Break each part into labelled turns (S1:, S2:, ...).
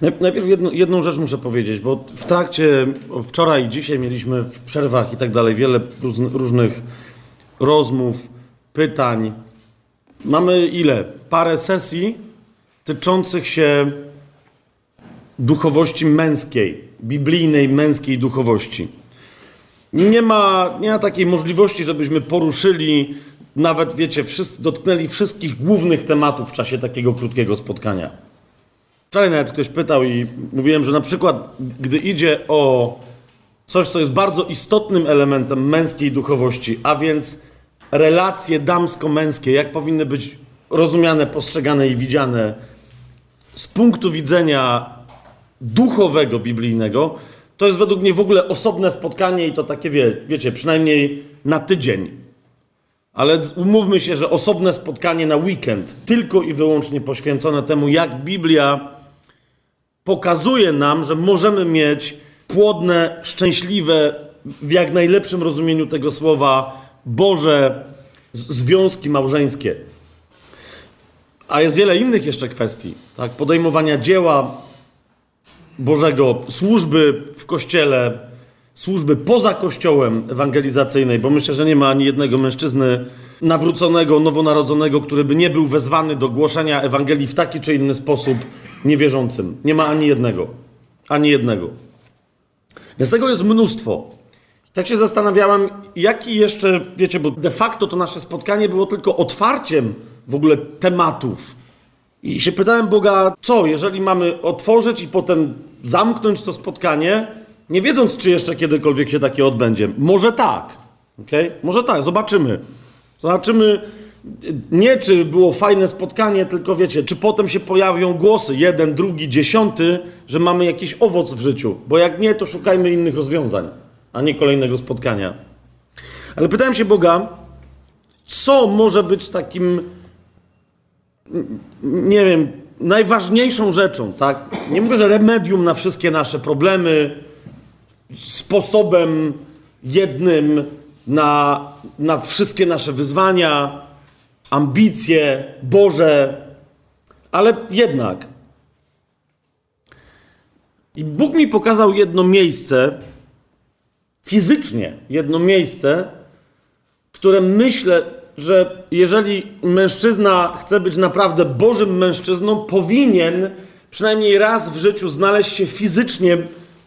S1: Najpierw jedno, jedną rzecz muszę powiedzieć, bo w trakcie, wczoraj i dzisiaj mieliśmy w przerwach i tak dalej wiele różnych rozmów, pytań. Mamy ile? Parę sesji tyczących się duchowości męskiej, biblijnej męskiej duchowości. Nie ma, nie ma takiej możliwości, żebyśmy poruszyli, nawet wiecie, wszyscy, dotknęli wszystkich głównych tematów w czasie takiego krótkiego spotkania. Wczoraj nawet ktoś pytał i mówiłem, że na przykład, gdy idzie o coś, co jest bardzo istotnym elementem męskiej duchowości, a więc relacje damsko-męskie, jak powinny być rozumiane, postrzegane i widziane z punktu widzenia duchowego, biblijnego, to jest według mnie w ogóle osobne spotkanie i to takie, wie, wiecie, przynajmniej na tydzień. Ale umówmy się, że osobne spotkanie na weekend, tylko i wyłącznie poświęcone temu, jak Biblia pokazuje nam, że możemy mieć płodne, szczęśliwe, w jak najlepszym rozumieniu tego słowa, Boże związki małżeńskie. A jest wiele innych jeszcze kwestii, tak? Podejmowania dzieła Bożego, służby w kościele, służby poza kościołem ewangelizacyjnej, bo myślę, że nie ma ani jednego mężczyzny nawróconego, nowonarodzonego, który by nie był wezwany do głoszenia Ewangelii w taki czy inny sposób niewierzącym. Nie ma ani jednego. Ani jednego. Więc tego jest mnóstwo. Tak się zastanawiałem, jaki jeszcze, wiecie, bo de facto to nasze spotkanie było tylko otwarciem w ogóle tematów. I się pytałem Boga, co, jeżeli mamy otworzyć i potem zamknąć to spotkanie, nie wiedząc, czy jeszcze kiedykolwiek się takie odbędzie. Może tak. Okay? Może tak, zobaczymy. Zobaczymy nie czy było fajne spotkanie, tylko wiecie, czy potem się pojawią głosy, jeden, drugi, dziesiąty, że mamy jakiś owoc w życiu. Bo jak nie, to szukajmy innych rozwiązań, a nie kolejnego spotkania. Ale pytałem się Boga, co może być takim, nie wiem, najważniejszą rzeczą, tak? Nie mówię, że remedium na wszystkie nasze problemy, sposobem jednym na, na wszystkie nasze wyzwania, ambicje Boże, ale jednak. I Bóg mi pokazał jedno miejsce, fizycznie jedno miejsce, które myślę, że jeżeli mężczyzna chce być naprawdę Bożym mężczyzną, powinien przynajmniej raz w życiu znaleźć się fizycznie,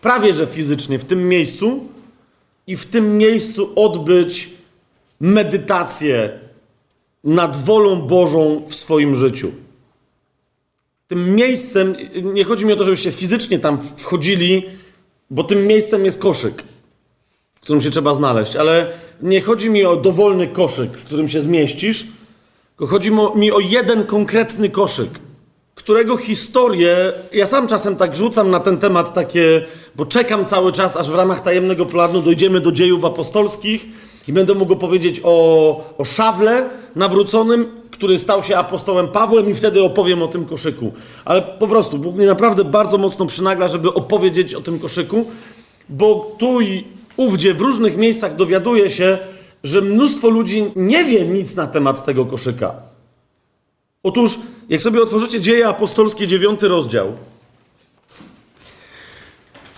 S1: prawie że fizycznie w tym miejscu i w tym miejscu odbyć medytację nad wolą Bożą w swoim życiu. Tym miejscem, nie chodzi mi o to, żebyście fizycznie tam wchodzili, bo tym miejscem jest koszyk, w którym się trzeba znaleźć, ale nie chodzi mi o dowolny koszyk, w którym się zmieścisz, tylko chodzi mi o jeden konkretny koszyk, którego historię, ja sam czasem tak rzucam na ten temat takie, bo czekam cały czas, aż w ramach tajemnego planu dojdziemy do dziejów apostolskich i będę mógł powiedzieć o, o Szawle nawróconym, który stał się apostołem Pawłem i wtedy opowiem o tym koszyku. Ale po prostu Bóg mnie naprawdę bardzo mocno przynagla, żeby opowiedzieć o tym koszyku, bo tu i ówdzie w różnych miejscach dowiaduje się, że mnóstwo ludzi nie wie nic na temat tego koszyka. Otóż, jak sobie otworzycie dzieje apostolskie, dziewiąty rozdział,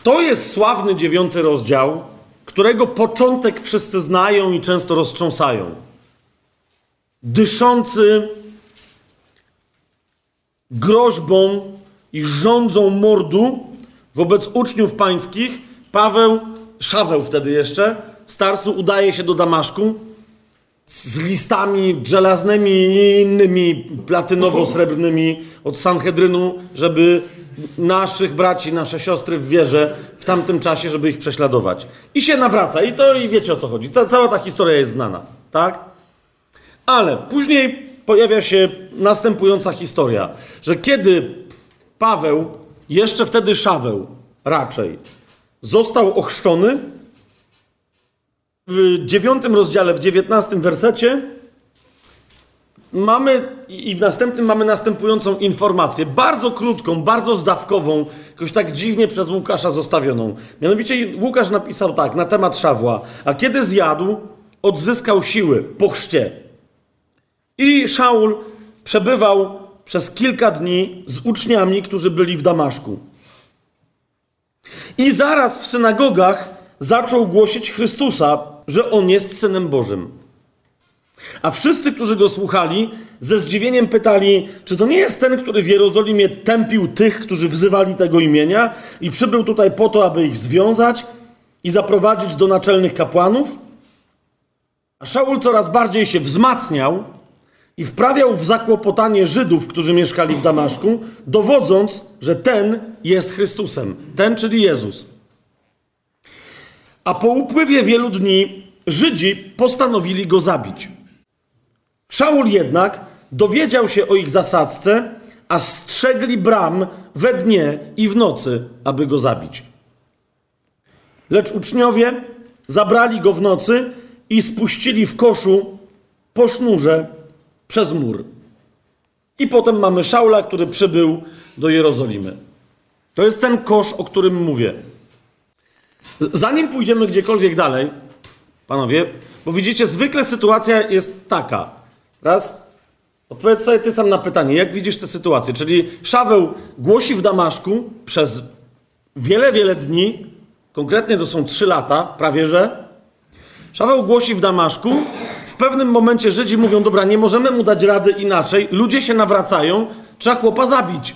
S1: to jest sławny dziewiąty rozdział, którego początek wszyscy znają i często roztrząsają. Dyszący groźbą i rządzą mordu wobec uczniów pańskich, Paweł, Szaweł wtedy jeszcze, Starsu udaje się do Damaszku z listami żelaznymi i innymi platynowo-srebrnymi od Sanhedrynu, żeby naszych braci, nasze siostry w wierze w tamtym czasie, żeby ich prześladować. I się nawraca. I to i wiecie o co chodzi. Ta, cała ta historia jest znana. Tak? Ale później pojawia się następująca historia, że kiedy Paweł, jeszcze wtedy Szaweł raczej, został ochrzczony, w dziewiątym rozdziale, w dziewiętnastym wersecie, mamy i w następnym mamy następującą informację, bardzo krótką, bardzo zdawkową, jakoś tak dziwnie przez Łukasza zostawioną. Mianowicie Łukasz napisał tak na temat Szawła. A kiedy zjadł, odzyskał siły po chrzcie. I Szaul przebywał przez kilka dni z uczniami, którzy byli w Damaszku. I zaraz w synagogach zaczął głosić Chrystusa, że on jest synem Bożym. A wszyscy, którzy go słuchali, ze zdziwieniem pytali, czy to nie jest ten, który w Jerozolimie tępił tych, którzy wzywali tego imienia i przybył tutaj po to, aby ich związać i zaprowadzić do naczelnych kapłanów? A Szaul coraz bardziej się wzmacniał i wprawiał w zakłopotanie Żydów, którzy mieszkali w Damaszku, dowodząc, że ten jest Chrystusem. Ten, czyli Jezus. A po upływie wielu dni Żydzi postanowili go zabić. Szaul jednak dowiedział się o ich zasadzce, a strzegli bram we dnie i w nocy, aby go zabić. Lecz uczniowie zabrali go w nocy i spuścili w koszu po sznurze przez mur. I potem mamy Szaula, który przybył do Jerozolimy. To jest ten kosz, o którym mówię. Zanim pójdziemy gdziekolwiek dalej, panowie, bo widzicie, zwykle sytuacja jest taka. Raz, odpowiedz sobie ty sam na pytanie, jak widzisz tę sytuację? Czyli Szaweł głosi w Damaszku przez wiele, wiele dni, konkretnie to są trzy lata, prawie że. Szaweł głosi w Damaszku, w pewnym momencie Żydzi mówią, dobra, nie możemy mu dać rady inaczej, ludzie się nawracają, trzeba chłopa zabić.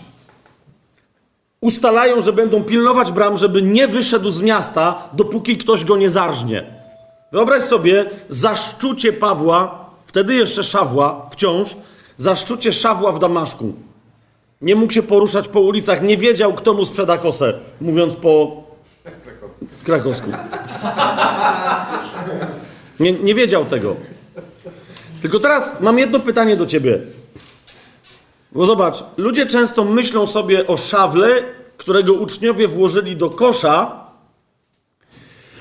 S1: Ustalają, że będą pilnować bram, żeby nie wyszedł z miasta, dopóki ktoś go nie zarżnie. Wyobraź sobie zaszczucie Pawła, wtedy jeszcze Szawła, wciąż, zaszczucie Szawła w Damaszku. Nie mógł się poruszać po ulicach, nie wiedział, kto mu sprzeda kosę, mówiąc po krakowsku. Nie, nie wiedział tego. Tylko teraz mam jedno pytanie do ciebie. Bo zobacz, ludzie często myślą sobie o szawle, którego uczniowie włożyli do kosza,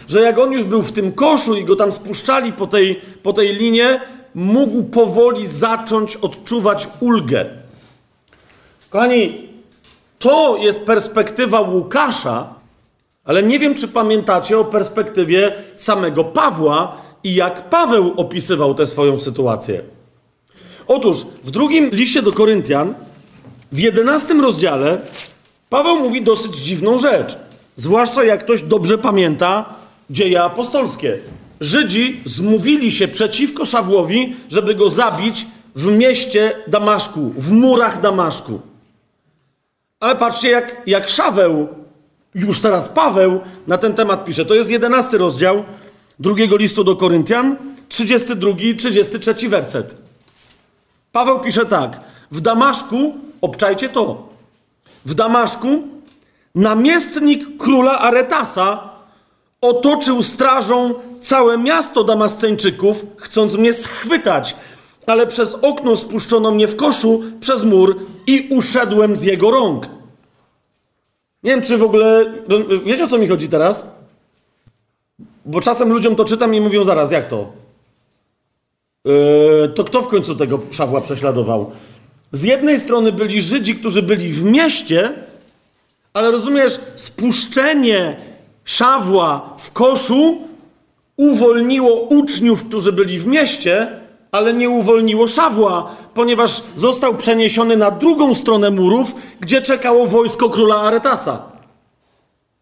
S1: że jak on już był w tym koszu i go tam spuszczali po tej, po tej linie, mógł powoli zacząć odczuwać ulgę. Kochani, to jest perspektywa Łukasza, ale nie wiem, czy pamiętacie o perspektywie samego Pawła i jak Paweł opisywał tę swoją sytuację. Otóż w drugim liście do Koryntian, w jedenastym rozdziale, Paweł mówi dosyć dziwną rzecz. Zwłaszcza jak ktoś dobrze pamięta dzieje apostolskie. Żydzi zmówili się przeciwko Szawłowi, żeby go zabić w mieście Damaszku, w murach Damaszku. Ale patrzcie, jak, jak Szaweł, już teraz Paweł, na ten temat pisze. To jest jedenasty rozdział drugiego listu do Koryntian, 32 i 33 werset. Paweł pisze tak. W Damaszku, obczajcie to, w Damaszku namiestnik króla Aretasa otoczył strażą całe miasto Damasceńczyków, chcąc mnie schwytać, ale przez okno spuszczono mnie w koszu przez mur i uszedłem z jego rąk. Nie wiem, czy w ogóle. Wiecie o co mi chodzi teraz? Bo czasem ludziom to czytam i mówią zaraz, jak to? Yy, to kto w końcu tego Szawła prześladował? Z jednej strony byli Żydzi, którzy byli w mieście, ale rozumiesz, spuszczenie Szawła w koszu uwolniło uczniów, którzy byli w mieście, ale nie uwolniło Szawła, ponieważ został przeniesiony na drugą stronę murów, gdzie czekało wojsko króla Aretasa.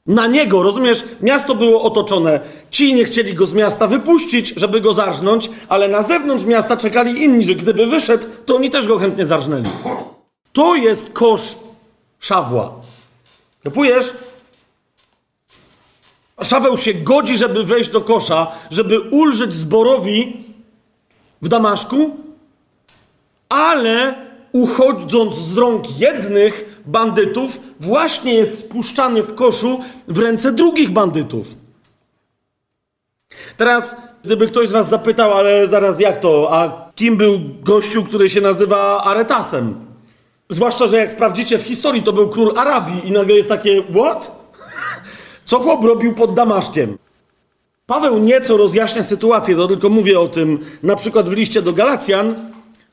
S1: Na niego, rozumiesz, miasto było otoczone. Ci nie chcieli go z miasta wypuścić, żeby go zarżnąć, ale na zewnątrz miasta czekali inni, że gdyby wyszedł, to oni też go chętnie zarżnęli. To jest kosz Szawła. Kapujesz? Szaweł się godzi, żeby wejść do kosza, żeby ulżyć zborowi w Damaszku, ale uchodząc z rąk jednych bandytów, właśnie jest spuszczany w koszu w ręce drugich bandytów. Teraz, gdyby ktoś z Was zapytał, ale zaraz jak to, a kim był gościu, który się nazywa Aretasem? Zwłaszcza, że jak sprawdzicie w historii, to był król Arabii i nagle jest takie, what? Co chłop robił pod Damaszkiem? Paweł nieco rozjaśnia sytuację, to tylko mówię o tym na przykład w liście do Galacjan,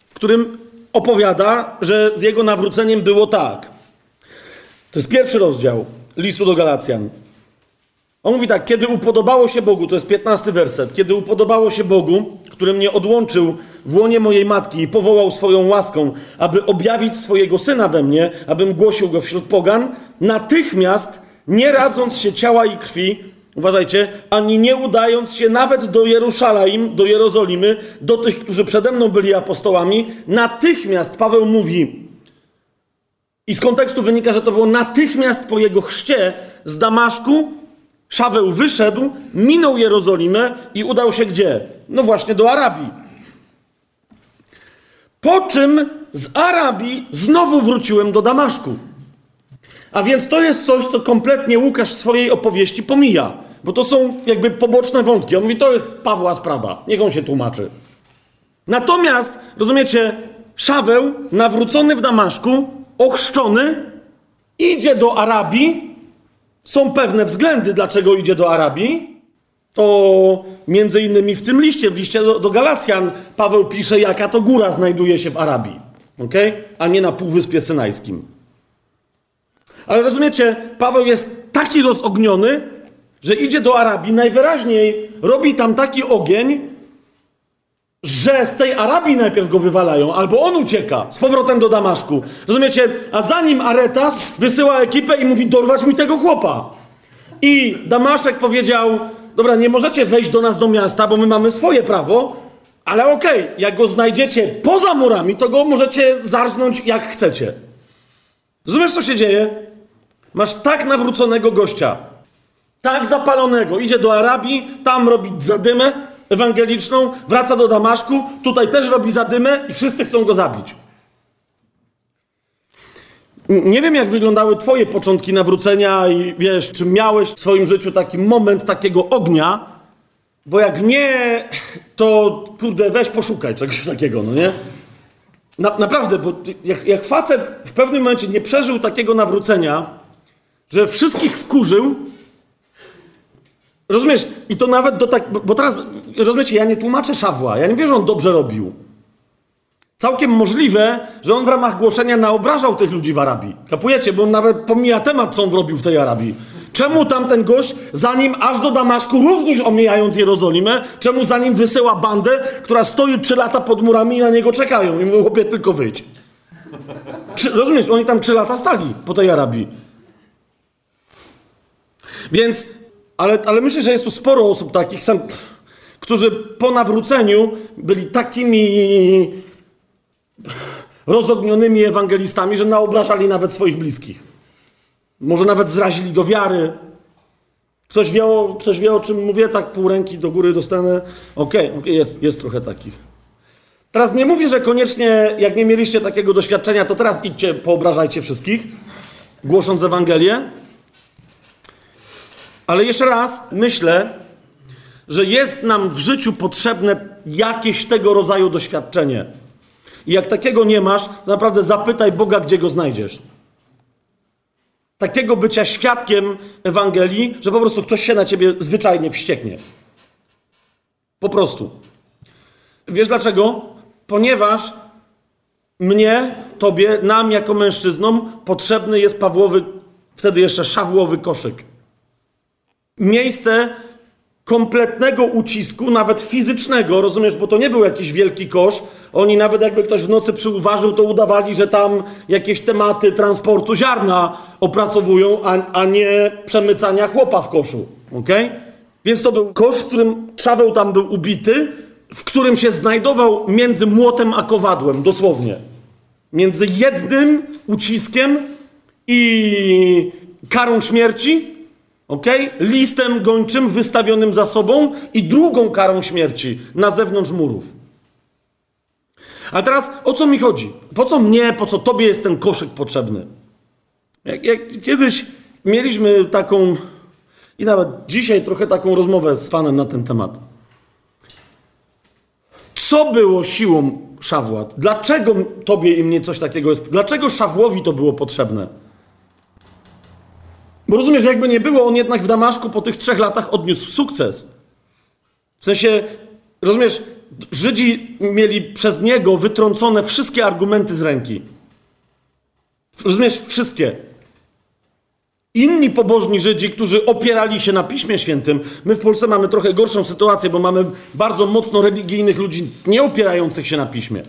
S1: w którym opowiada, że z jego nawróceniem było tak. To jest pierwszy rozdział listu do Galacjan. On mówi tak, kiedy upodobało się Bogu, to jest piętnasty werset, kiedy upodobało się Bogu, który mnie odłączył w łonie mojej matki i powołał swoją łaską, aby objawić swojego Syna we mnie, abym głosił go wśród pogan, natychmiast nie radząc się ciała i krwi, uważajcie, ani nie udając się nawet do Jerusalem, do Jerozolimy, do tych, którzy przede mną byli apostołami, natychmiast Paweł mówi, i z kontekstu wynika, że to było natychmiast po jego chrzcie z Damaszku, Szaweł wyszedł, minął Jerozolimę i udał się gdzie? No właśnie do Arabii. Po czym z Arabii znowu wróciłem do Damaszku. A więc to jest coś, co kompletnie Łukasz w swojej opowieści pomija. Bo to są jakby poboczne wątki. On mówi, to jest Pawła sprawa. Niech on się tłumaczy. Natomiast, rozumiecie, Szaweł, nawrócony w Damaszku, ochrzczony, idzie do Arabii. Są pewne względy, dlaczego idzie do Arabii. To między innymi w tym liście, w liście do, do Galacjan, Paweł pisze, jaka to góra znajduje się w Arabii. Okay? A nie na Półwyspie Synajskim. Ale rozumiecie, Paweł jest taki rozogniony, że idzie do Arabii, najwyraźniej robi tam taki ogień, że z tej Arabii najpierw go wywalają, albo on ucieka z powrotem do Damaszku. Rozumiecie? A zanim Aretas wysyła ekipę i mówi: dorwać mi tego chłopa. I Damaszek powiedział: Dobra, nie możecie wejść do nas do miasta, bo my mamy swoje prawo, ale okej, okay, jak go znajdziecie poza murami, to go możecie zarżnąć jak chcecie. Rozumiesz, co się dzieje? Masz tak nawróconego gościa, tak zapalonego, idzie do Arabii, tam robić zadymę ewangeliczną, wraca do Damaszku, tutaj też robi zadymę i wszyscy chcą go zabić. Nie wiem, jak wyglądały Twoje początki nawrócenia i wiesz, czy miałeś w swoim życiu taki moment takiego ognia, bo jak nie, to kurde, weź poszukaj czegoś takiego, no nie? Na, naprawdę, bo jak, jak facet w pewnym momencie nie przeżył takiego nawrócenia, że wszystkich wkurzył, rozumiesz, i to nawet do tak, bo teraz, rozumiecie, ja nie tłumaczę Szawła, ja nie wiem, że on dobrze robił. Całkiem możliwe, że on w ramach głoszenia naobrażał tych ludzi w Arabii. Kapujecie, bo on nawet pomija temat, co on robił w tej Arabii. Czemu tamten gość, zanim aż do Damaszku, również omijając Jerozolimę, czemu zanim wysyła bandę, która stoi trzy lata pod murami i na niego czekają i mówią, chłopie, tylko wyjdź. Czy, rozumiesz, oni tam trzy lata stali po tej Arabii. Więc, ale, ale myślę, że jest tu sporo osób takich, sam, którzy po nawróceniu byli takimi rozognionymi ewangelistami, że naobrażali nawet swoich bliskich. Może nawet zrazili do wiary. Ktoś wie, o, ktoś wie, o czym mówię, tak pół ręki do góry dostanę. Okej, okay, okay, jest, jest trochę takich. Teraz nie mówię, że koniecznie, jak nie mieliście takiego doświadczenia, to teraz idźcie, poobrażajcie wszystkich, głosząc Ewangelię. Ale jeszcze raz myślę, że jest nam w życiu potrzebne jakieś tego rodzaju doświadczenie. I jak takiego nie masz, to naprawdę zapytaj Boga, gdzie go znajdziesz. Takiego bycia świadkiem Ewangelii, że po prostu ktoś się na ciebie zwyczajnie wścieknie. Po prostu. Wiesz dlaczego? Ponieważ mnie, tobie, nam jako mężczyznom potrzebny jest Pawłowy, wtedy jeszcze szawłowy koszyk. Miejsce, kompletnego ucisku, nawet fizycznego, rozumiesz, bo to nie był jakiś wielki kosz. Oni nawet jakby ktoś w nocy przyuważył, to udawali, że tam jakieś tematy transportu ziarna opracowują, a, a nie przemycania chłopa w koszu. ok? Więc to był kosz, w którym Trzaweł tam był ubity, w którym się znajdował między młotem a kowadłem, dosłownie. Między jednym uciskiem i karą śmierci, ok? Listem gończym wystawionym za sobą i drugą karą śmierci na zewnątrz murów. A teraz o co mi chodzi? Po co mnie, po co tobie jest ten koszyk potrzebny? Jak, jak kiedyś mieliśmy taką, i nawet dzisiaj trochę taką rozmowę z Panem na ten temat. Co było siłą Szawła? Dlaczego tobie i mnie coś takiego jest? Dlaczego Szawłowi to było potrzebne? Bo rozumiesz, jakby nie było, on jednak w Damaszku po tych trzech latach odniósł sukces. W sensie, rozumiesz, Żydzi mieli przez niego wytrącone wszystkie argumenty z ręki. Rozumiesz, wszystkie. Inni pobożni Żydzi, którzy opierali się na Piśmie Świętym, my w Polsce mamy trochę gorszą sytuację, bo mamy bardzo mocno religijnych ludzi nie opierających się na Piśmie.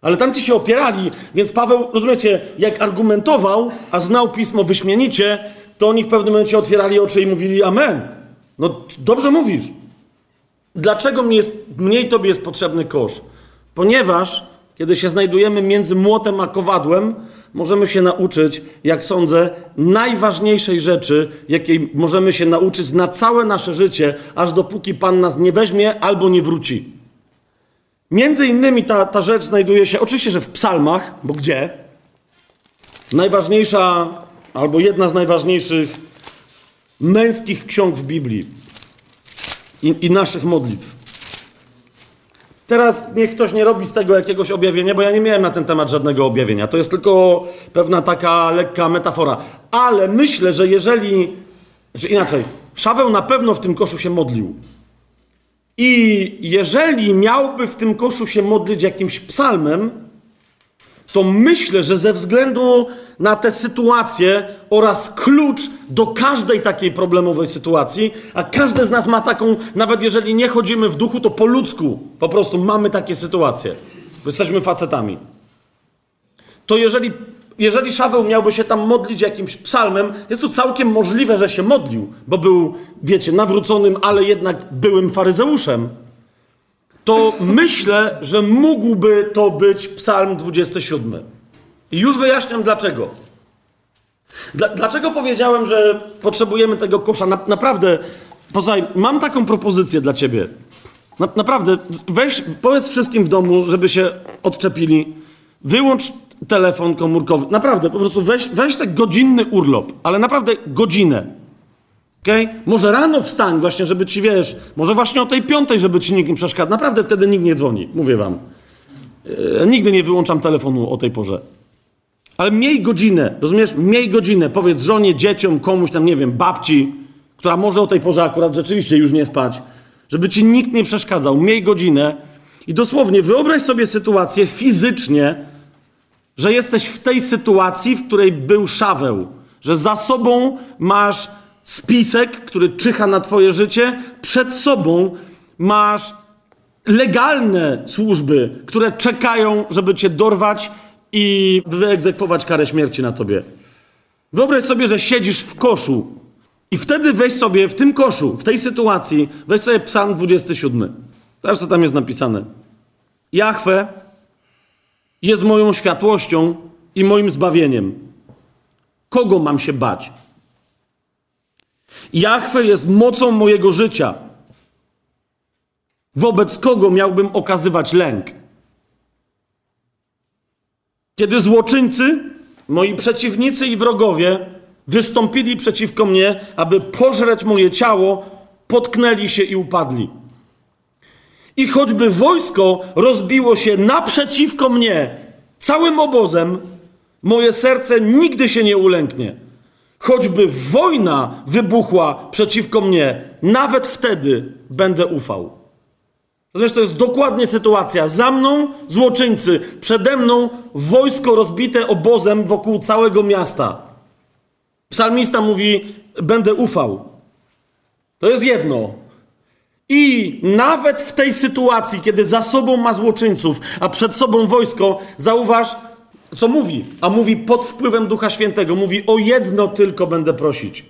S1: Ale tamci się opierali, więc Paweł, rozumiecie, jak argumentował, a znał Pismo wyśmienicie, to oni w pewnym momencie otwierali oczy i mówili amen. No dobrze mówisz. Dlaczego mnie jest, mniej tobie jest potrzebny kosz? Ponieważ kiedy się znajdujemy między młotem a kowadłem, możemy się nauczyć, jak sądzę, najważniejszej rzeczy, jakiej możemy się nauczyć na całe nasze życie, aż dopóki Pan nas nie weźmie albo nie wróci. Między innymi ta, ta rzecz znajduje się oczywiście, że w psalmach, bo gdzie? Najważniejsza, albo jedna z najważniejszych męskich ksiąg w Biblii i, i naszych modlitw. Teraz niech ktoś nie robi z tego jakiegoś objawienia, bo ja nie miałem na ten temat żadnego objawienia. To jest tylko pewna taka lekka metafora. Ale myślę, że jeżeli. Czy inaczej, Szaweł na pewno w tym koszu się modlił. I jeżeli miałby w tym koszu się modlić jakimś psalmem, to myślę, że ze względu na tę sytuację oraz klucz do każdej takiej problemowej sytuacji, a każdy z nas ma taką, nawet jeżeli nie chodzimy w duchu, to po ludzku po prostu mamy takie sytuacje. Jesteśmy facetami. To jeżeli, jeżeli Szaweł miałby się tam modlić jakimś psalmem, jest to całkiem możliwe, że się modlił, bo był, wiecie, nawróconym, ale jednak byłym faryzeuszem to myślę, że mógłby to być Psalm 27. I już wyjaśniam dlaczego. Dla, dlaczego powiedziałem, że potrzebujemy tego kosza? Na, naprawdę, poza, mam taką propozycję dla ciebie. Na, naprawdę, weź, powiedz wszystkim w domu, żeby się odczepili. Wyłącz telefon komórkowy. Naprawdę, po prostu weź, weź tak godzinny urlop, ale naprawdę godzinę. Okay? Może rano wstań właśnie, żeby ci, wiesz, może właśnie o tej piątej, żeby ci nikt nie przeszkadzał. Naprawdę wtedy nikt nie dzwoni, mówię wam. E, nigdy nie wyłączam telefonu o tej porze. Ale miej godzinę, rozumiesz? Miej godzinę. Powiedz żonie, dzieciom, komuś tam, nie wiem, babci, która może o tej porze akurat rzeczywiście już nie spać, żeby ci nikt nie przeszkadzał. Miej godzinę i dosłownie wyobraź sobie sytuację fizycznie, że jesteś w tej sytuacji, w której był Szaweł, że za sobą masz spisek, który czyha na Twoje życie, przed sobą masz legalne służby, które czekają, żeby Cię dorwać i wyegzekwować karę śmierci na Tobie. Wyobraź sobie, że siedzisz w koszu i wtedy weź sobie w tym koszu, w tej sytuacji, weź sobie Psalm 27. Teraz co tam jest napisane. Jachwę jest moją światłością i moim zbawieniem. Kogo mam się bać? Jachwę jest mocą mojego życia. Wobec kogo miałbym okazywać lęk? Kiedy złoczyńcy, moi przeciwnicy i wrogowie wystąpili przeciwko mnie, aby pożreć moje ciało, potknęli się i upadli. I choćby wojsko rozbiło się naprzeciwko mnie całym obozem, moje serce nigdy się nie ulęknie. Choćby wojna wybuchła przeciwko mnie, nawet wtedy będę ufał. Zresztą to jest dokładnie sytuacja. Za mną złoczyńcy, przede mną wojsko rozbite obozem wokół całego miasta. Psalmista mówi: Będę ufał. To jest jedno. I nawet w tej sytuacji, kiedy za sobą ma złoczyńców, a przed sobą wojsko, zauważ, co mówi? A mówi pod wpływem Ducha Świętego. Mówi o jedno tylko będę prosić.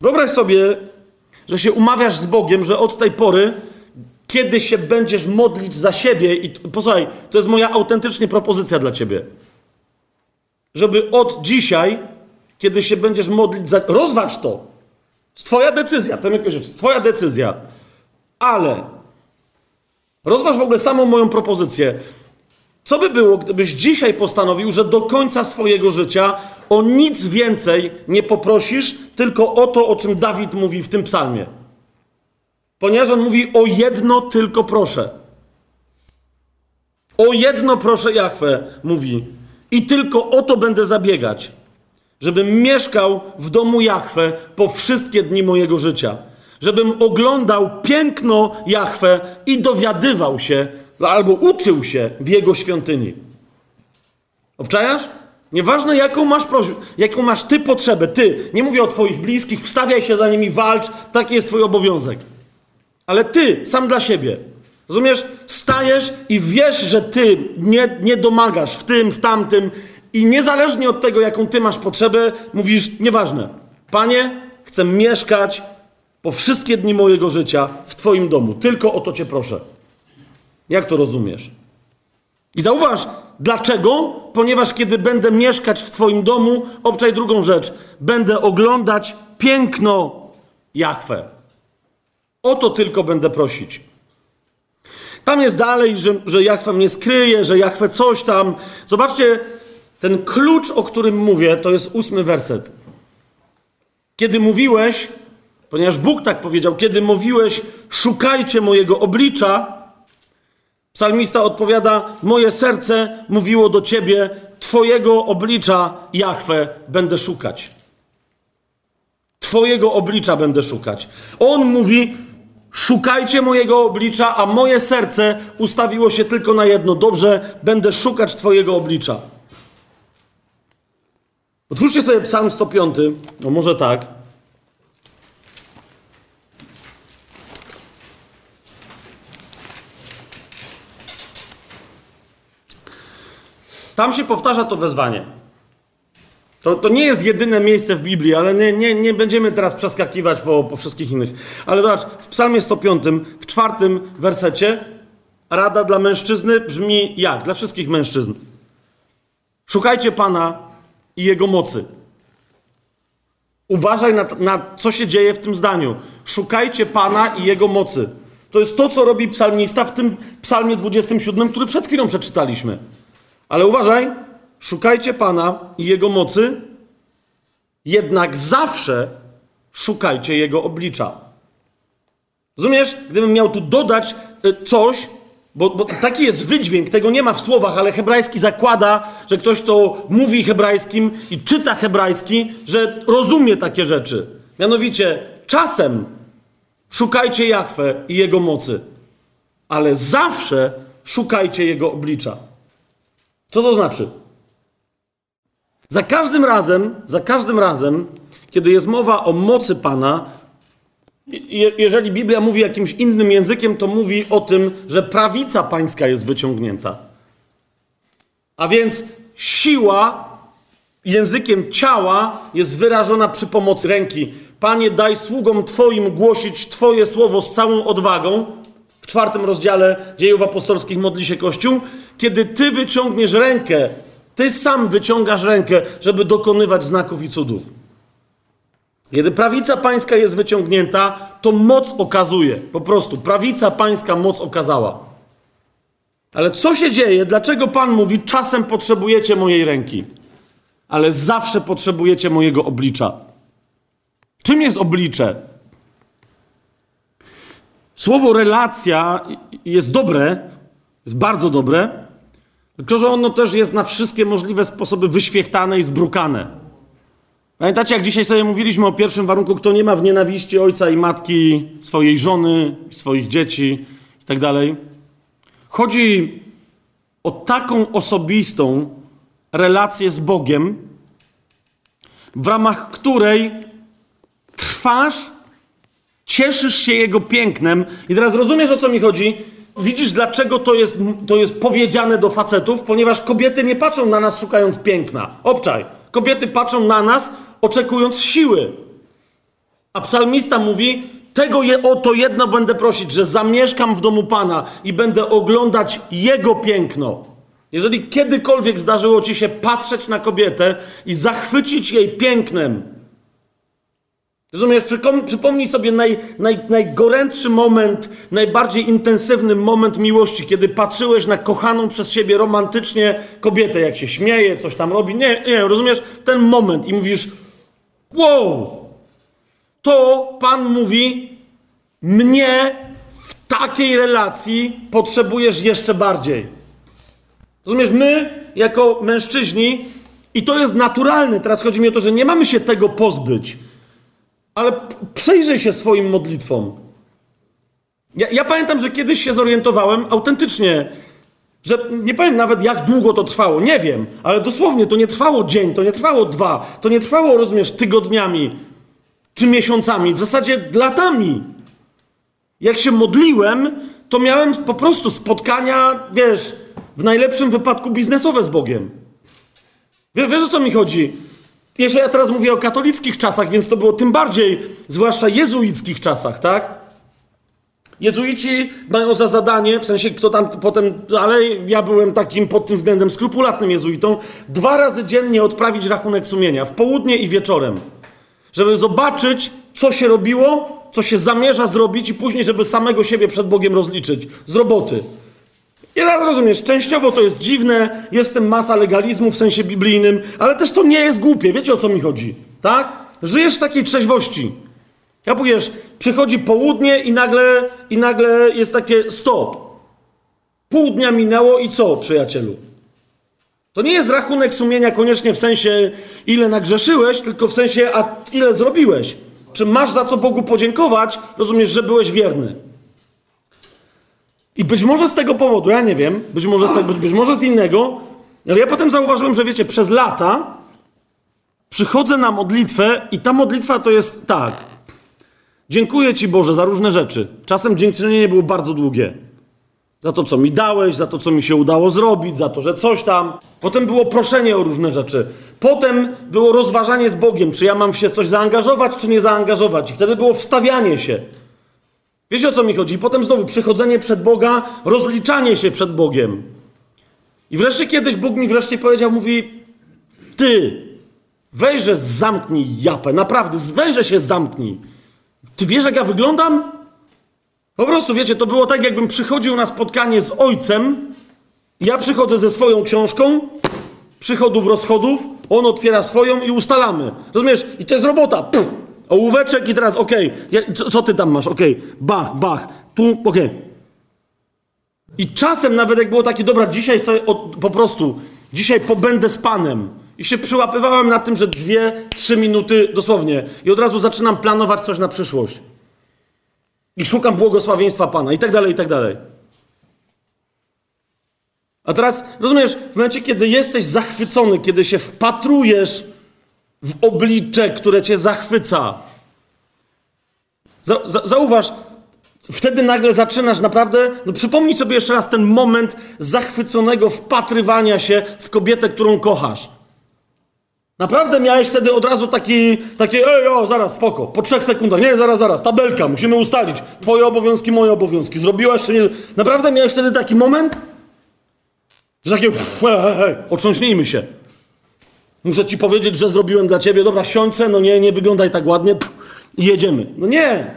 S1: Wyobraź sobie, że się umawiasz z Bogiem, że od tej pory, kiedy się będziesz modlić za siebie, i posłuchaj, to jest moja autentycznie propozycja dla ciebie. Żeby od dzisiaj, kiedy się będziesz modlić za. Rozważ to. jest Twoja decyzja, to jest Twoja decyzja. Ale rozważ w ogóle samą moją propozycję. Co by było, gdybyś dzisiaj postanowił, że do końca swojego życia o nic więcej nie poprosisz, tylko o to, o czym Dawid mówi w tym psalmie? Ponieważ on mówi o jedno tylko proszę. O jedno proszę Jachwę, mówi. I tylko o to będę zabiegać. Żebym mieszkał w domu Jachwę po wszystkie dni mojego życia. Żebym oglądał piękno Jachwę i dowiadywał się, albo uczył się w jego świątyni. Obczajasz? Nieważne, jaką masz prośbę, jaką masz ty potrzebę, ty, nie mówię o twoich bliskich, wstawiaj się za nimi, walcz, taki jest twój obowiązek. Ale ty, sam dla siebie, rozumiesz, stajesz i wiesz, że ty nie, nie domagasz w tym, w tamtym i niezależnie od tego, jaką ty masz potrzebę, mówisz, nieważne. Panie, chcę mieszkać po wszystkie dni mojego życia w twoim domu. Tylko o to cię proszę. Jak to rozumiesz? I zauważ, dlaczego? Ponieważ kiedy będę mieszkać w Twoim domu, obczaj drugą rzecz, będę oglądać piękno Jahwe. O to tylko będę prosić. Tam jest dalej, że, że Jahwe mnie skryje, że Jahwe coś tam. Zobaczcie, ten klucz, o którym mówię, to jest ósmy werset. Kiedy mówiłeś, ponieważ Bóg tak powiedział, kiedy mówiłeś, szukajcie mojego oblicza, Psalmista odpowiada: Moje serce mówiło do ciebie, Twojego oblicza, Jahwe, będę szukać. Twojego oblicza będę szukać. On mówi: Szukajcie mojego oblicza, a moje serce ustawiło się tylko na jedno. Dobrze, będę szukać Twojego oblicza. Otwórzcie sobie Psalm 105, no może tak. Tam się powtarza to wezwanie. To, to nie jest jedyne miejsce w Biblii, ale nie, nie, nie będziemy teraz przeskakiwać po, po wszystkich innych. Ale zobacz, w Psalmie 105, w czwartym wersecie, rada dla mężczyzny brzmi jak? Dla wszystkich mężczyzn. Szukajcie Pana i Jego mocy. Uważaj na, na co się dzieje w tym zdaniu. Szukajcie Pana i Jego mocy. To jest to, co robi psalmista w tym psalmie 27, który przed chwilą przeczytaliśmy. Ale uważaj, szukajcie Pana i Jego mocy, jednak zawsze szukajcie Jego oblicza. Rozumiesz? Gdybym miał tu dodać y, coś, bo, bo, taki jest wydźwięk, tego nie ma w słowach, ale hebrajski zakłada, że ktoś, kto mówi hebrajskim i czyta hebrajski, że rozumie takie rzeczy. Mianowicie, czasem szukajcie Jahwe i Jego mocy, ale zawsze szukajcie Jego oblicza. Co to znaczy? Za każdym razem, za każdym razem, kiedy jest mowa o mocy Pana, jeżeli Biblia mówi jakimś innym językiem, to mówi o tym, że prawica pańska jest wyciągnięta. A więc siła językiem ciała jest wyrażona przy pomocy ręki. Panie, daj sługom Twoim głosić Twoje słowo z całą odwagą. Czwartym rozdziale dziejów apostolskich modli się Kościół. Kiedy Ty wyciągniesz rękę, Ty sam wyciągasz rękę, żeby dokonywać znaków i cudów. Kiedy prawica pańska jest wyciągnięta, to moc okazuje. Po prostu prawica pańska moc okazała. Ale co się dzieje? Dlaczego Pan mówi, czasem potrzebujecie mojej ręki, ale zawsze potrzebujecie mojego oblicza? Czym jest oblicze? Słowo relacja jest dobre, jest bardzo dobre, tylko że ono też jest na wszystkie możliwe sposoby wyświechtane i zbrukane. Pamiętacie, jak dzisiaj sobie mówiliśmy o pierwszym warunku, kto nie ma w nienawiści ojca i matki, swojej żony, swoich dzieci itd. Tak Chodzi o taką osobistą relację z Bogiem, w ramach której trwasz, cieszysz się Jego pięknem. I teraz rozumiesz, o co mi chodzi? Widzisz, dlaczego to jest, to jest powiedziane do facetów? Ponieważ kobiety nie patrzą na nas szukając piękna. Obczaj. Kobiety patrzą na nas oczekując siły. A psalmista mówi: Tego je, o to jedno będę prosić, że zamieszkam w domu Pana i będę oglądać Jego piękno. Jeżeli kiedykolwiek zdarzyło ci się patrzeć na kobietę i zachwycić jej pięknem, rozumiesz, przypomnij sobie naj, naj, najgorętszy moment, najbardziej intensywny moment miłości, kiedy patrzyłeś na kochaną przez siebie romantycznie kobietę, jak się śmieje, coś tam robi. Nie, nie, rozumiesz, ten moment i mówisz, Wow! To Pan mówi, mnie w takiej relacji potrzebujesz jeszcze bardziej. Rozumiesz, my jako mężczyźni, i to jest naturalne, teraz chodzi mi o to, że nie mamy się tego pozbyć, ale przejrzyj się swoim modlitwom. Ja, ja pamiętam, że kiedyś się zorientowałem autentycznie, że nie powiem nawet, jak długo to trwało, nie wiem, ale dosłownie to nie trwało dzień, to nie trwało dwa, to nie trwało, rozumiesz, tygodniami czy miesiącami, w zasadzie latami. Jak się modliłem, to miałem po prostu spotkania, wiesz, w najlepszym wypadku biznesowe z Bogiem. Wiesz, wiesz o co mi chodzi? Jeszcze ja teraz mówię o katolickich czasach, więc to było tym bardziej, zwłaszcza jezuickich czasach, tak? Jezuici mają za zadanie, w sensie kto tam potem, ale ja byłem takim pod tym względem skrupulatnym jezuitą, dwa razy dziennie odprawić rachunek sumienia, w południe i wieczorem, żeby zobaczyć, co się robiło, co się zamierza zrobić i później, żeby samego siebie przed Bogiem rozliczyć z roboty. I rozumiesz, częściowo to jest dziwne, jest w tym masa legalizmu w sensie biblijnym, ale też to nie jest głupie, wiecie o co mi chodzi, tak? Żyjesz w takiej trzeźwości. Ja powiesz, przychodzi południe i nagle, i nagle jest takie stop. Pół dnia minęło i co, przyjacielu? To nie jest rachunek sumienia koniecznie w sensie, ile nagrzeszyłeś, tylko w sensie, a ile zrobiłeś. Czy masz za co Bogu podziękować, rozumiesz, że byłeś wierny. I być może z tego powodu, ja nie wiem, być może z, tego, być może z innego, ale ja potem zauważyłem, że wiecie, przez lata przychodzę na modlitwę i ta modlitwa to jest tak. Dziękuję Ci Boże za różne rzeczy. Czasem dziękczynienie było bardzo długie. Za to, co mi dałeś, za to, co mi się udało zrobić, za to, że coś tam. Potem było proszenie o różne rzeczy. Potem było rozważanie z Bogiem, czy ja mam się coś zaangażować, czy nie zaangażować. I wtedy było wstawianie się. Wiecie o co mi chodzi? I potem znowu przychodzenie przed Boga, rozliczanie się przed Bogiem. I wreszcie kiedyś Bóg mi wreszcie powiedział, mówi, ty, wejrze zamknij japę, naprawdę, wejrze się zamknij. Ty wiesz, jak ja wyglądam? Po prostu, wiecie, to było tak, jakbym przychodził na spotkanie z ojcem, ja przychodzę ze swoją książką, przychodów, rozchodów, on otwiera swoją i ustalamy. Rozumiesz? I to jest robota. Pff, ołóweczek i teraz, okej, co, co, ty tam masz? Okej, bach, bach, tu, okej. I czasem nawet jak było takie, dobra, dzisiaj sobie od, po prostu, dzisiaj pobędę z Panem. I się przyłapywałem na tym, że dwie, trzy minuty dosłownie. I od razu zaczynam planować coś na przyszłość. I szukam błogosławieństwa Pana i tak dalej, i tak dalej. A teraz, rozumiesz, w momencie, kiedy jesteś zachwycony, kiedy się wpatrujesz w oblicze, które cię zachwyca, za, za, zauważ, wtedy nagle zaczynasz naprawdę, no przypomnij sobie jeszcze raz ten moment zachwyconego wpatrywania się w kobietę, którą kochasz. Naprawdę miałeś wtedy od razu taki, takie, ej, o, zaraz, spoko, po trzech sekundach, nie, zaraz, zaraz, tabelka, musimy ustalić, twoje obowiązki, moje obowiązki, zrobiłaś czy nie? Naprawdę miałeś wtedy taki moment? Że takie, hej, otrząśnijmy się. Muszę ci powiedzieć, że zrobiłem dla ciebie, dobra, siądźce, no nie, nie wyglądaj tak ładnie, i jedziemy. No nie.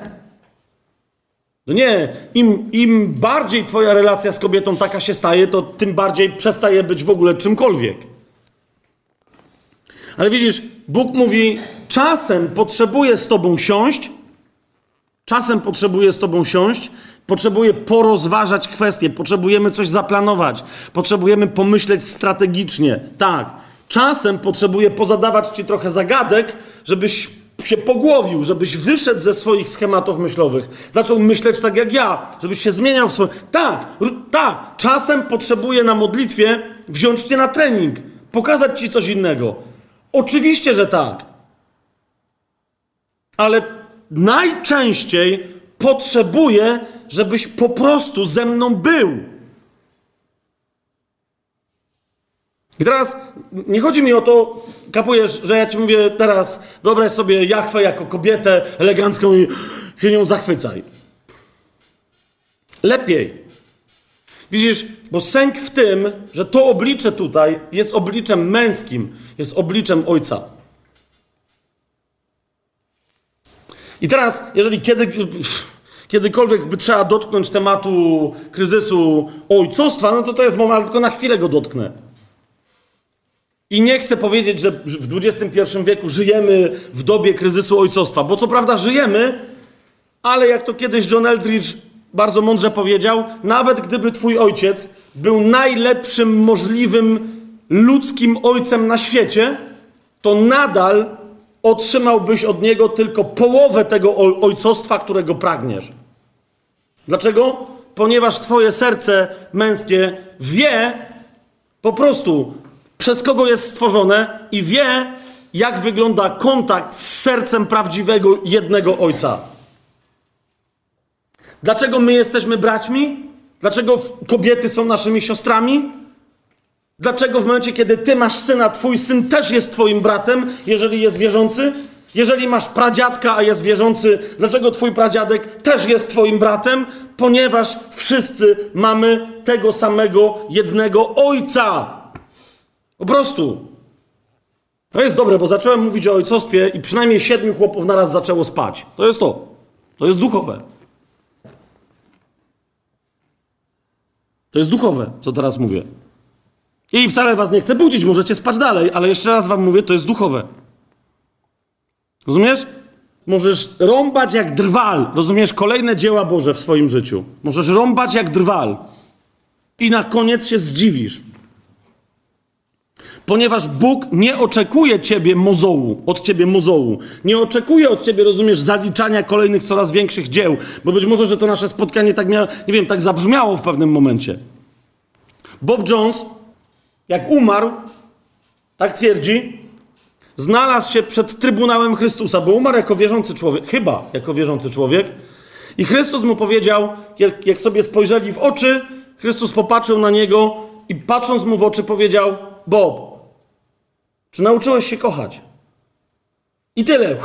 S1: No nie, Im, im bardziej twoja relacja z kobietą taka się staje, to tym bardziej przestaje być w ogóle czymkolwiek. Ale widzisz, Bóg mówi, czasem potrzebuję z tobą siąść, czasem potrzebuję z tobą siąść, potrzebuję porozważać kwestie, potrzebujemy coś zaplanować, potrzebujemy pomyśleć strategicznie. Tak, czasem potrzebuję pozadawać ci trochę zagadek, żebyś się pogłowił, żebyś wyszedł ze swoich schematów myślowych, zaczął myśleć tak jak ja, żebyś się zmieniał w swoim... Tak, tak, czasem potrzebuję na modlitwie wziąć cię na trening, pokazać ci coś innego. Oczywiście, że tak. Ale najczęściej potrzebuję, żebyś po prostu ze mną był. I teraz nie chodzi mi o to, kapujesz, że ja ci mówię teraz, wyobraź sobie Jachwę jako kobietę elegancką i się nią zachwycaj. Lepiej. Widzisz, bo sęk w tym, że to oblicze tutaj jest obliczem męskim, jest obliczem ojca. I teraz, jeżeli kiedy, kiedykolwiek by trzeba dotknąć tematu kryzysu ojcostwa, no to to jest moment, tylko na chwilę go dotknę. I nie chcę powiedzieć, że w XXI wieku żyjemy w dobie kryzysu ojcostwa, bo co prawda żyjemy, ale jak to kiedyś John Eldridge bardzo mądrze powiedział, nawet gdyby twój ojciec był najlepszym możliwym ludzkim ojcem na świecie, to nadal otrzymałbyś od niego tylko połowę tego ojcostwa, którego pragniesz. Dlaczego? Ponieważ twoje serce męskie wie po prostu, przez kogo jest stworzone i wie, jak wygląda kontakt z sercem prawdziwego jednego ojca. Dlaczego my jesteśmy braćmi? Dlaczego kobiety są naszymi siostrami? Dlaczego w momencie, kiedy ty masz syna, twój syn też jest twoim bratem, jeżeli jest wierzący? Jeżeli masz pradziadka, a jest wierzący, dlaczego twój pradziadek też jest twoim bratem? Ponieważ wszyscy mamy tego samego jednego ojca. Po prostu. To jest dobre, bo zacząłem mówić o ojcostwie i przynajmniej siedmiu chłopów naraz zaczęło spać. To jest to. To jest duchowe. To jest duchowe, co teraz mówię. I wcale was nie chcę budzić, możecie spać dalej, ale jeszcze raz wam mówię, to jest duchowe. Rozumiesz? Możesz rąbać jak drwal. Rozumiesz? Kolejne dzieła Boże w swoim życiu. Możesz rąbać jak drwal. I na koniec się zdziwisz. Ponieważ Bóg nie oczekuje ciebie mozołu, od ciebie mozołu. Nie oczekuje od ciebie, rozumiesz, zaliczania kolejnych coraz większych dzieł. Bo być może, że to nasze spotkanie tak miało, nie wiem, tak zabrzmiało w pewnym momencie. Bob Jones, jak umarł, tak twierdzi, znalazł się przed Trybunałem Chrystusa, bo umarł jako wierzący człowiek, chyba jako wierzący człowiek. I Chrystus mu powiedział, jak, jak sobie spojrzeli w oczy, Chrystus popatrzył na niego i patrząc mu w oczy powiedział: Bob, czy nauczyłeś się kochać? I tyle.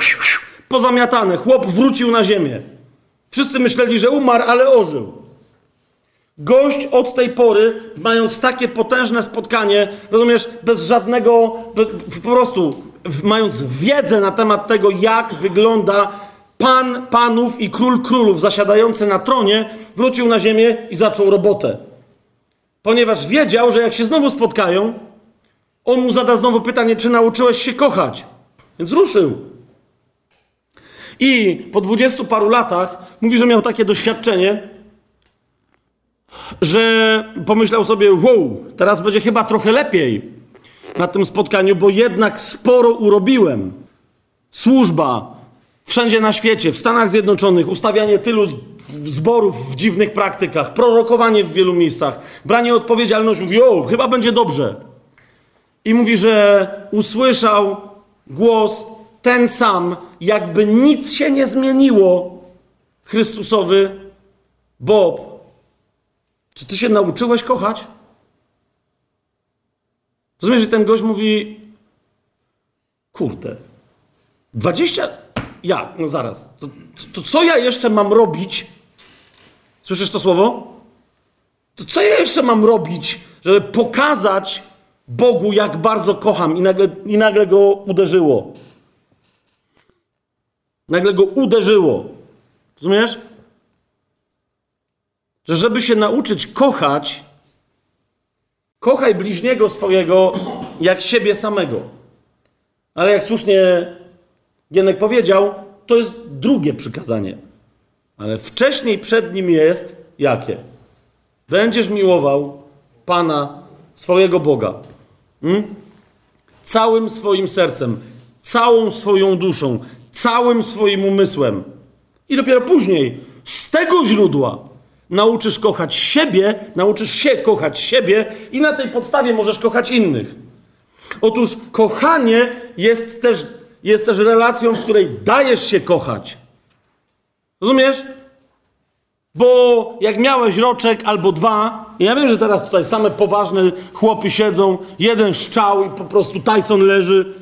S1: Pozamiatane. Chłop wrócił na ziemię. Wszyscy myśleli, że umarł, ale ożył. Gość od tej pory, mając takie potężne spotkanie, rozumiesz, bez żadnego, po prostu mając wiedzę na temat tego, jak wygląda Pan Panów i Król Królów zasiadający na tronie, wrócił na ziemię i zaczął robotę. Ponieważ wiedział, że jak się znowu spotkają, on mu zada znowu pytanie, czy nauczyłeś się kochać. Więc ruszył. I po dwudziestu paru latach mówi, że miał takie doświadczenie, że pomyślał sobie, wow, teraz będzie chyba trochę lepiej na tym spotkaniu, bo jednak sporo urobiłem. Służba wszędzie na świecie, w Stanach Zjednoczonych, ustawianie tylu zborów w dziwnych praktykach, prorokowanie w wielu miejscach, branie odpowiedzialności. Mówi, o, chyba będzie dobrze. I mówi, że usłyszał głos ten sam, jakby nic się nie zmieniło, Chrystusowy Bob. Czy ty się nauczyłeś kochać? Rozumiesz, że ten gość mówi, kurde, 20, ja, no zaraz, to, to, co ja jeszcze mam robić? Słyszysz to słowo? To co ja jeszcze mam robić, żeby pokazać Bogu, jak bardzo kocham i nagle, i nagle go uderzyło? Nagle go uderzyło. Rozumiesz? Że żeby się nauczyć kochać, Kochaj bliźniego swojego jak siebie samego. Ale jak słusznie Gienek powiedział, to jest drugie przykazanie. Ale wcześniej przed nim jest jakie? Będziesz miłował Pana, swojego Boga. Hmm? Całym swoim sercem, całą swoją duszą, całym swoim umysłem. I dopiero później z tego źródła Nauczysz kochać siebie, nauczysz się kochać siebie i na tej podstawie możesz kochać innych. Otóż kochanie jest też, jest też relacją, w której dajesz się kochać. Rozumiesz? Bo jak miałeś roczek albo dwa, ja wiem, że teraz tutaj same poważne chłopy siedzą, jeden szczał i po prostu Tyson leży.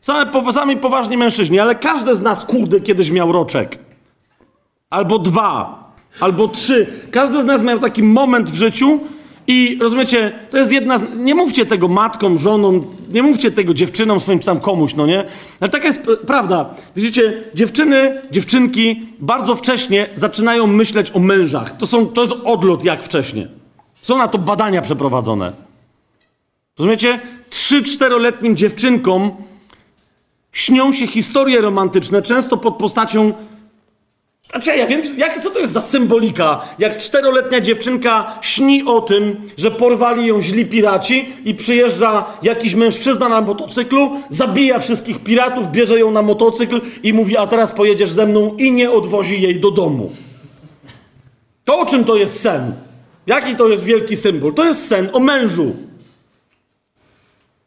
S1: Same, sami poważni mężczyźni, ale każdy z nas, kurde, kiedyś miał roczek. Albo dwa albo trzy. Każdy z nas miał taki moment w życiu i rozumiecie, to jest jedna z... Nie mówcie tego matkom, żonom, nie mówcie tego dziewczynom, swoim tam komuś, no nie? Ale taka jest prawda. Widzicie, dziewczyny, dziewczynki bardzo wcześnie zaczynają myśleć o mężach. To, są, to jest odlot jak wcześnie. Są na to badania przeprowadzone. Rozumiecie? Trzy, czteroletnim dziewczynkom śnią się historie romantyczne, często pod postacią znaczy, ja wiem, jak, co to jest za symbolika, jak czteroletnia dziewczynka śni o tym, że porwali ją źli piraci i przyjeżdża jakiś mężczyzna na motocyklu, zabija wszystkich piratów, bierze ją na motocykl i mówi, a teraz pojedziesz ze mną i nie odwozi jej do domu. To o czym to jest sen? Jaki to jest wielki symbol? To jest sen o mężu.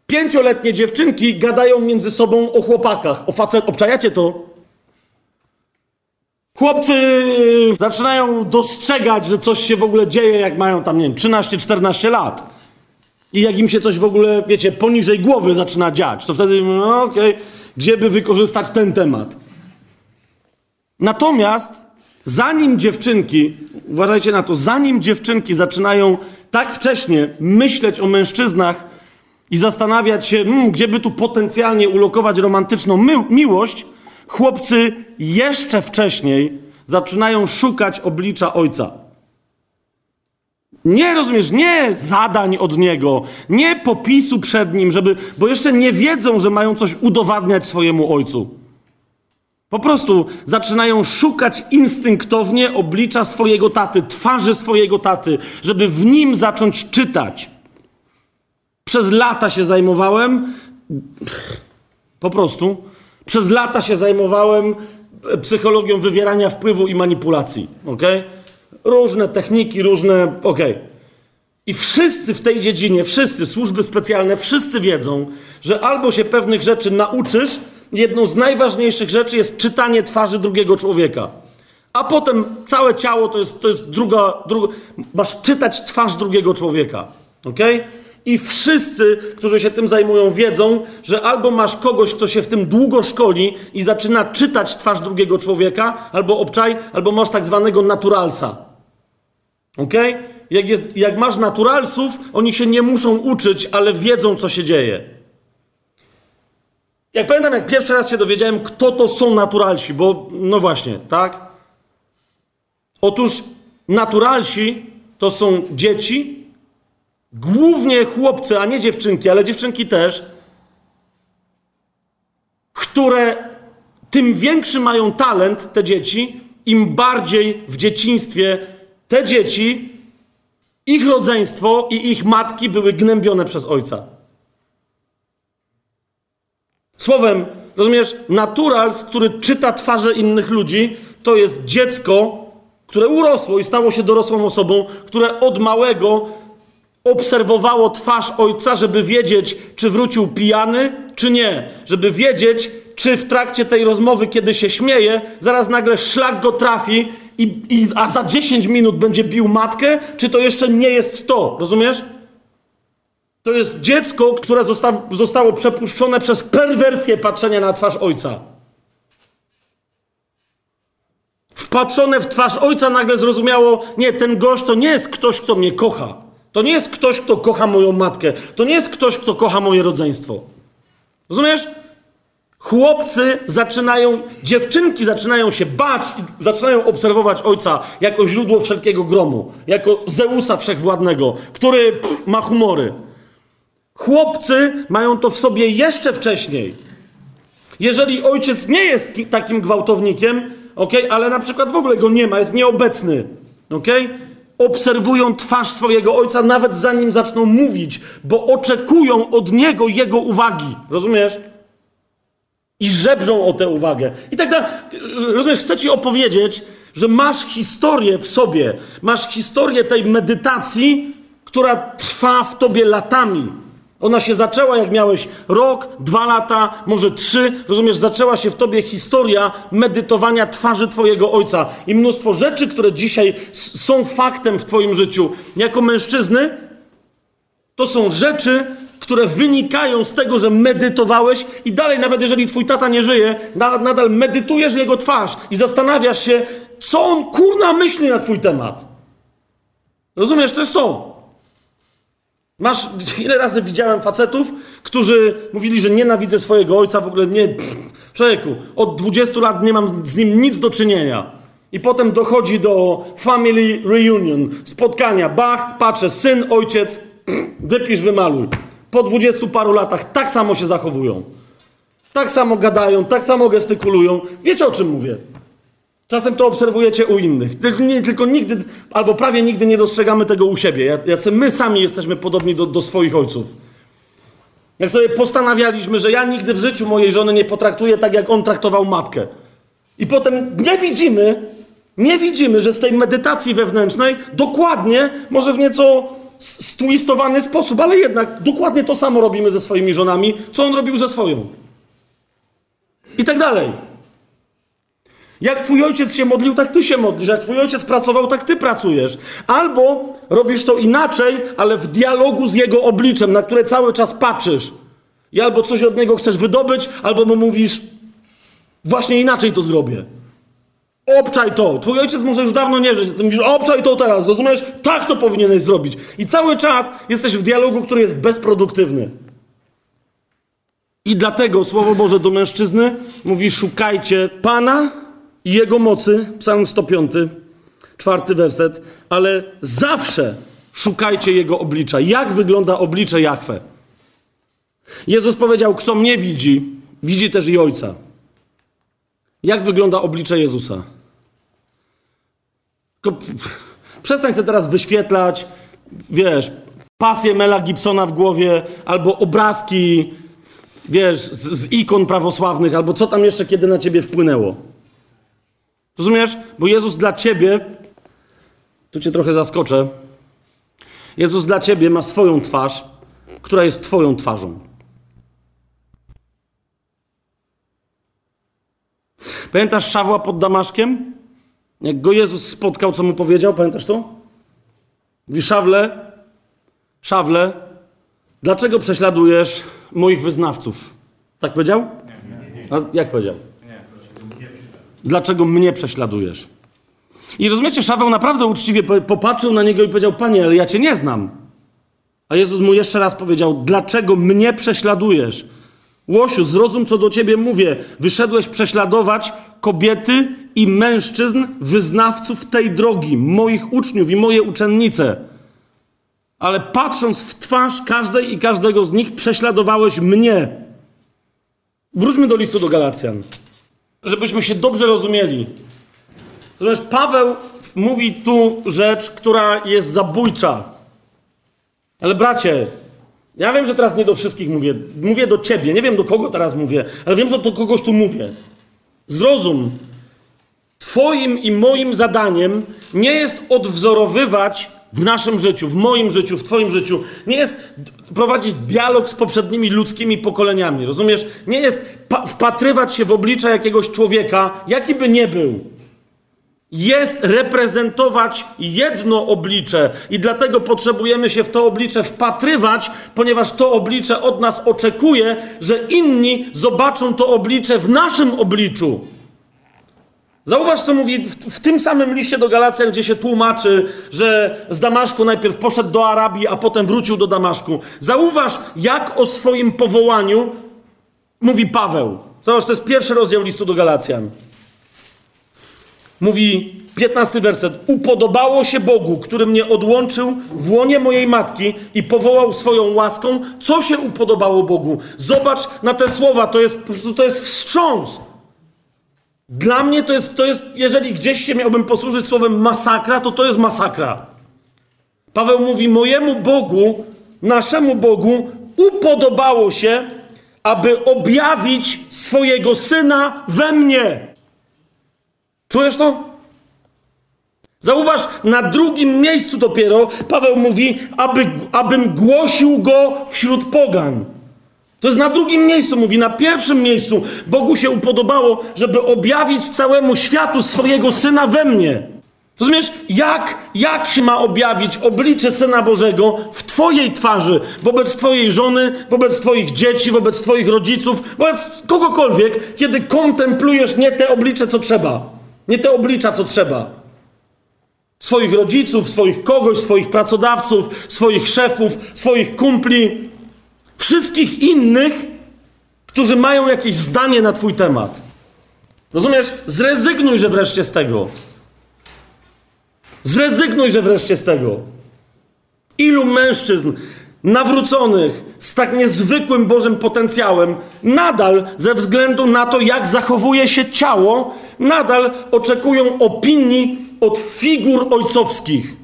S1: Pięcioletnie dziewczynki gadają między sobą o chłopakach, o facet. Obczajacie to? Chłopcy y, zaczynają dostrzegać, że coś się w ogóle dzieje, jak mają tam, nie wiem, 13-14 lat. I jak im się coś w ogóle, wiecie, poniżej głowy zaczyna dziać, to wtedy, no okej, okay, gdzie by wykorzystać ten temat? Natomiast zanim dziewczynki, uważajcie na to, zanim dziewczynki zaczynają tak wcześnie myśleć o mężczyznach i zastanawiać się, hmm, gdzie by tu potencjalnie ulokować romantyczną mi miłość, chłopcy jeszcze wcześniej zaczynają szukać oblicza ojca. Nie rozumiesz, nie zadań od niego, nie popisu przed nim, żeby, bo jeszcze nie wiedzą, że mają coś udowadniać swojemu ojcu. Po prostu zaczynają szukać instynktownie oblicza swojego taty, twarzy swojego taty, żeby w nim zacząć czytać. Przez lata się zajmowałem, po prostu, przez lata się zajmowałem psychologią wywierania wpływu i manipulacji. ok? Różne techniki, różne. ok. I wszyscy w tej dziedzinie, wszyscy, służby specjalne, wszyscy wiedzą, że albo się pewnych rzeczy nauczysz, jedną z najważniejszych rzeczy jest czytanie twarzy drugiego człowieka. A potem całe ciało to jest, to jest druga, druga. Masz czytać twarz drugiego człowieka. ok? I wszyscy, którzy się tym zajmują, wiedzą, że albo masz kogoś, kto się w tym długo szkoli i zaczyna czytać twarz drugiego człowieka, albo obczaj, albo masz tak zwanego naturalsa. Ok? Jak, jest, jak masz naturalsów, oni się nie muszą uczyć, ale wiedzą, co się dzieje. Jak pamiętam, jak pierwszy raz się dowiedziałem, kto to są naturalsi, bo no właśnie, tak? Otóż naturalsi to są dzieci, głównie chłopcy, a nie dziewczynki, ale dziewczynki też, które tym większy mają talent, te dzieci, im bardziej w dzieciństwie te dzieci, ich rodzeństwo i ich matki były gnębione przez ojca. Słowem, rozumiesz, naturals, który czyta twarze innych ludzi, to jest dziecko, które urosło i stało się dorosłą osobą, które od małego obserwowało twarz ojca, żeby wiedzieć, czy wrócił pijany, czy nie. Żeby wiedzieć, czy w trakcie tej rozmowy, kiedy się śmieje, zaraz nagle szlak go trafi, i, i, a za 10 minut będzie bił matkę, czy to jeszcze nie jest to. Rozumiesz? To jest dziecko, które zosta zostało przepuszczone przez perwersję patrzenia na twarz ojca. Wpatrzone w twarz ojca nagle zrozumiało, nie, ten gość to nie jest ktoś, kto mnie kocha. To nie jest ktoś, kto kocha moją matkę. To nie jest ktoś, kto kocha moje rodzeństwo. Rozumiesz? Chłopcy zaczynają, dziewczynki zaczynają się bać i zaczynają obserwować ojca jako źródło wszelkiego gromu, jako Zeusa wszechwładnego, który pff, ma humory. Chłopcy mają to w sobie jeszcze wcześniej. Jeżeli ojciec nie jest takim gwałtownikiem, ok, ale na przykład w ogóle go nie ma, jest nieobecny, ok, obserwują twarz swojego ojca nawet zanim zaczną mówić, bo oczekują od niego jego uwagi. Rozumiesz? I żebrzą o tę uwagę. I tak dalej. Rozumiesz, chcę ci opowiedzieć, że masz historię w sobie, masz historię tej medytacji, która trwa w tobie latami. Ona się zaczęła, jak miałeś rok, dwa lata, może trzy. Rozumiesz, zaczęła się w tobie historia medytowania twarzy Twojego ojca. I mnóstwo rzeczy, które dzisiaj są faktem w Twoim życiu jako mężczyzny, to są rzeczy, które wynikają z tego, że medytowałeś i dalej, nawet jeżeli twój tata nie żyje, nadal medytujesz jego twarz i zastanawiasz się, co on kurna myśli na twój temat. Rozumiesz, to jest to. Masz, ile razy widziałem facetów, którzy mówili, że nienawidzę swojego ojca, w ogóle nie, pff, człowieku, od 20 lat nie mam z nim nic do czynienia. I potem dochodzi do family reunion, spotkania, bach, patrzę, syn, ojciec, pff, wypisz, wymaluj po dwudziestu paru latach tak samo się zachowują. Tak samo gadają, tak samo gestykulują. Wiecie o czym mówię? Czasem to obserwujecie u innych. Tylko, nie, tylko nigdy, albo prawie nigdy nie dostrzegamy tego u siebie. Jacy my sami jesteśmy podobni do, do swoich ojców. Jak sobie postanawialiśmy, że ja nigdy w życiu mojej żony nie potraktuję tak, jak on traktował matkę. I potem nie widzimy, nie widzimy, że z tej medytacji wewnętrznej dokładnie, może w nieco stwistowany sposób, ale jednak dokładnie to samo robimy ze swoimi żonami, co on robił ze swoją. I tak dalej. Jak twój ojciec się modlił, tak ty się modlisz. Jak twój ojciec pracował, tak ty pracujesz. Albo robisz to inaczej, ale w dialogu z jego obliczem, na które cały czas patrzysz. I albo coś od niego chcesz wydobyć, albo mu mówisz, właśnie inaczej to zrobię. Obczaj to. Twój ojciec może już dawno nie żyć. Ty mówisz, obczaj to teraz, rozumiesz? Tak to powinieneś zrobić. I cały czas jesteś w dialogu, który jest bezproduktywny. I dlatego Słowo Boże do mężczyzny mówi: szukajcie Pana i Jego mocy. Psalm 105, czwarty werset. Ale zawsze szukajcie Jego oblicza. Jak wygląda oblicze Jahwe? Jezus powiedział: Kto mnie widzi, widzi też i Ojca. Jak wygląda oblicze Jezusa? Przestań sobie teraz wyświetlać, wiesz, pasję Mela Gibsona w głowie, albo obrazki, wiesz, z, z ikon prawosławnych, albo co tam jeszcze kiedy na ciebie wpłynęło. Rozumiesz? Bo Jezus dla ciebie, tu cię trochę zaskoczę, Jezus dla ciebie ma swoją twarz, która jest twoją twarzą. Pamiętasz Szawła pod Damaszkiem? Jak go Jezus spotkał, co mu powiedział? Pamiętasz to? Mówi, Szawle, Szawle, dlaczego prześladujesz moich wyznawców? Tak powiedział? A jak powiedział? Dlaczego mnie prześladujesz? I rozumiecie, Szaweł naprawdę uczciwie popatrzył na niego i powiedział, panie, ale ja cię nie znam. A Jezus mu jeszcze raz powiedział, dlaczego mnie prześladujesz? Łosiu, zrozum, co do ciebie mówię. Wyszedłeś prześladować kobiety i mężczyzn, wyznawców tej drogi, moich uczniów i moje uczennice. Ale patrząc w twarz każdej i każdego z nich, prześladowałeś mnie. Wróćmy do listu do Galacjan, żebyśmy się dobrze rozumieli. Rozumiesz, Paweł mówi tu rzecz, która jest zabójcza. Ale bracie, ja wiem, że teraz nie do wszystkich mówię. Mówię do ciebie. Nie wiem, do kogo teraz mówię, ale wiem, że do kogoś tu mówię. Zrozum. Twoim i moim zadaniem nie jest odwzorowywać w naszym życiu, w moim życiu, w Twoim życiu, nie jest prowadzić dialog z poprzednimi ludzkimi pokoleniami. Rozumiesz? Nie jest wpatrywać się w oblicze jakiegoś człowieka, jaki by nie był jest reprezentować jedno oblicze i dlatego potrzebujemy się w to oblicze wpatrywać, ponieważ to oblicze od nas oczekuje, że inni zobaczą to oblicze w naszym obliczu. Zauważ, co mówi w, w, tym samym liście do Galacjan, gdzie się tłumaczy, że z Damaszku najpierw poszedł do Arabii, a potem wrócił do Damaszku. Zauważ, jak o swoim powołaniu mówi Paweł. Zauważ, to jest pierwszy rozdział listu do Galacjan. Mówi 15 werset. Upodobało się Bogu, który mnie odłączył w łonie mojej matki i powołał swoją łaską. Co się upodobało Bogu? Zobacz na te słowa, to jest, to jest wstrząs. Dla mnie to jest, to jest, jeżeli gdzieś się miałbym posłużyć słowem masakra, to to jest masakra. Paweł mówi, mojemu Bogu, naszemu Bogu upodobało się, aby objawić swojego Syna we mnie. Czujesz to? Zauważ, na drugim miejscu dopiero Paweł mówi, aby, abym głosił go wśród pogan. To jest na drugim miejscu, mówi. Na pierwszym miejscu Bogu się upodobało, żeby objawić całemu światu swojego syna we mnie. Rozumiesz, jak, jak się ma objawić oblicze Syna Bożego w Twojej twarzy, wobec Twojej żony, wobec Twoich dzieci, wobec Twoich rodziców, wobec kogokolwiek, kiedy kontemplujesz nie te oblicze, co trzeba. Nie te oblicza, co trzeba. Swoich rodziców, swoich kogoś, swoich pracodawców, swoich szefów, swoich kumpli, wszystkich innych, którzy mają jakieś zdanie na Twój temat. Rozumiesz? Zrezygnuj, że wreszcie z tego. Zrezygnuj, że wreszcie z tego. Ilu mężczyzn nawróconych z tak niezwykłym Bożym potencjałem, nadal ze względu na to, jak zachowuje się ciało, nadal oczekują opinii od figur ojcowskich.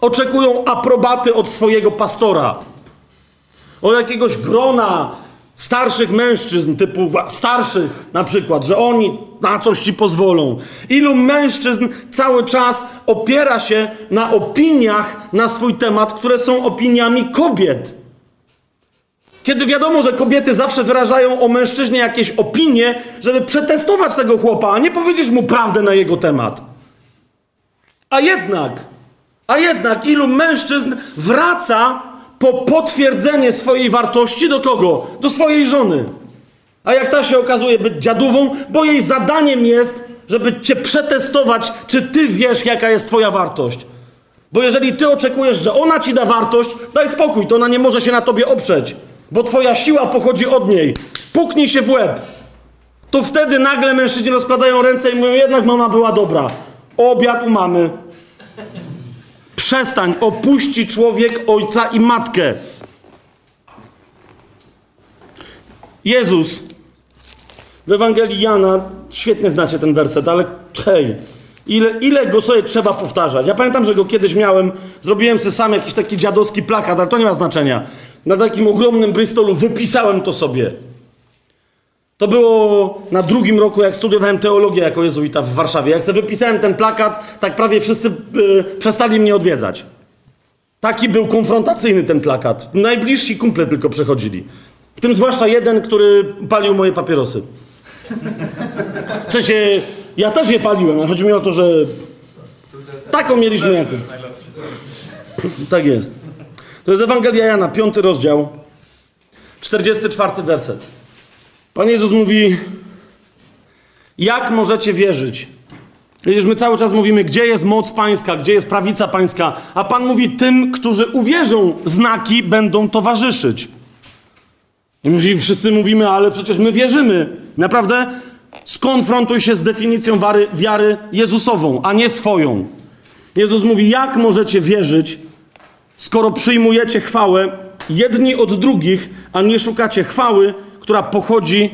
S1: Oczekują aprobaty od swojego pastora, od jakiegoś grona starszych mężczyzn, typu starszych na przykład, że oni na coś ci pozwolą. Ilu mężczyzn cały czas opiera się na opiniach na swój temat, które są opiniami kobiet. Kiedy wiadomo, że kobiety zawsze wyrażają o mężczyźnie jakieś opinie, żeby przetestować tego chłopa, a nie powiedzieć mu prawdę na jego temat. A jednak, a jednak ilu mężczyzn wraca po potwierdzenie swojej wartości do kogo? Do swojej żony. A jak ta się okazuje być dziadową, bo jej zadaniem jest, żeby cię przetestować, czy ty wiesz, jaka jest twoja wartość. Bo jeżeli ty oczekujesz, że ona ci da wartość, daj spokój, to ona nie może się na tobie oprzeć, bo twoja siła pochodzi od niej. Puknij się w łeb. To wtedy nagle mężczyźni rozkładają ręce i mówią, jednak mama była dobra. Obiad u mamy. Przestań, opuści człowiek ojca i matkę. Jezus w Ewangelii Jana, świetnie znacie ten werset, ale hej, ile, ile go sobie trzeba powtarzać? Ja pamiętam, że go kiedyś miałem, zrobiłem sobie sam jakiś taki dziadowski plakat, ale to nie ma znaczenia. Na takim ogromnym Bristolu wypisałem to sobie. To było na drugim roku, jak studiowałem teologię jako jezuita w Warszawie. Jak sobie wypisałem ten plakat, tak prawie wszyscy yy, przestali mnie odwiedzać. Taki był konfrontacyjny ten plakat. Najbliżsi kumple tylko przechodzili. W tym zwłaszcza jeden, który palił moje papierosy. W sensie, ja też je paliłem, chodzi mi o to, że taką mieliśmy jaką. Tak jest. To jest Ewangelia Jana, piąty rozdział, 44 werset. Pan Jezus mówi, jak możecie wierzyć? Przecież my cały czas mówimy, gdzie jest moc pańska, gdzie jest prawica pańska, a Pan mówi, tym, którzy uwierzą, znaki będą towarzyszyć. I mówi, wszyscy mówimy, ale przecież my wierzymy. Naprawdę skonfrontuj się z definicją wiary, wiary Jezusową, a nie swoją. Jezus mówi, jak możecie wierzyć, skoro przyjmujecie chwałę jedni od drugich, a nie szukacie chwały, która pochodzi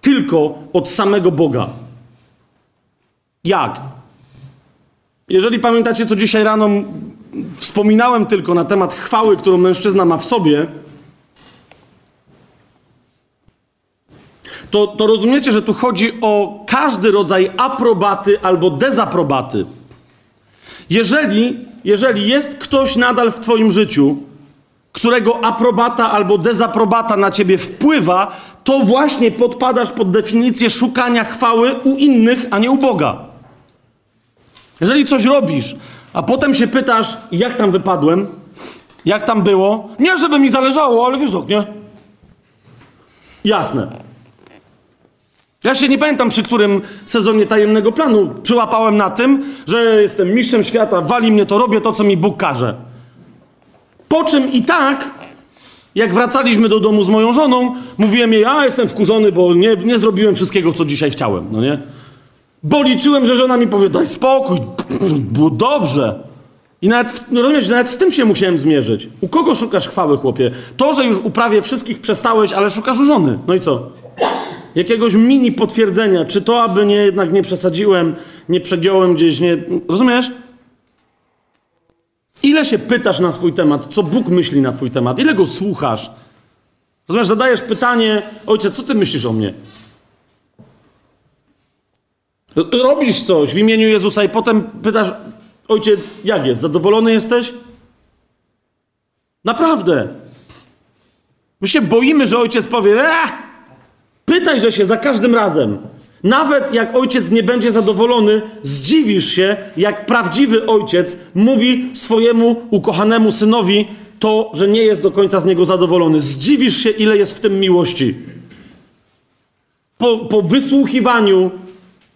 S1: tylko od samego Boga. Jak? Jeżeli pamiętacie, co dzisiaj rano wspominałem tylko na temat chwały, którą mężczyzna ma w sobie, to, to rozumiecie, że tu chodzi o każdy rodzaj aprobaty albo dezaprobaty. Jeżeli, jeżeli jest ktoś nadal w Twoim życiu, którego aprobata albo dezaprobata na ciebie wpływa, to właśnie podpadasz pod definicję szukania chwały u innych, a nie u Boga. Jeżeli coś robisz, a potem się pytasz, jak tam wypadłem, jak tam było, nie żeby mi zależało, ale wiesz, nie? Jasne. Ja się nie pamiętam, przy którym sezonie tajemnego planu przyłapałem na tym, że jestem mistrzem świata, wali mnie to, robię to, co mi Bóg każe. Po czym i tak, jak wracaliśmy do domu z moją żoną, mówiłem jej, a jestem wkurzony, bo nie, nie zrobiłem wszystkiego, co dzisiaj chciałem, no nie? Bo liczyłem, że żona mi powie, daj spokój, było dobrze. I nawet, no rozumiesz, nawet z tym się musiałem zmierzyć. U kogo szukasz chwały, chłopie? To, że już uprawie wszystkich przestałeś, ale szukasz u żony. No i co? Jakiegoś mini potwierdzenia, czy to, aby nie, jednak nie przesadziłem, nie przegiąłem gdzieś, nie... Rozumiesz? Ile się pytasz na swój temat? Co Bóg myśli na twój temat? Ile go słuchasz? Rozumiesz, zadajesz pytanie, ojcze, co ty myślisz o mnie? Robisz coś w imieniu Jezusa i potem pytasz, ojciec, jak jest? Zadowolony jesteś? Naprawdę. My się boimy, że ojciec powie, eee! pytaj, że się za każdym razem. Nawet jak ojciec nie będzie zadowolony, zdziwisz się, jak prawdziwy ojciec mówi swojemu ukochanemu synowi to, że nie jest do końca z niego zadowolony. Zdziwisz się, ile jest w tym miłości. Po, po wysłuchiwaniu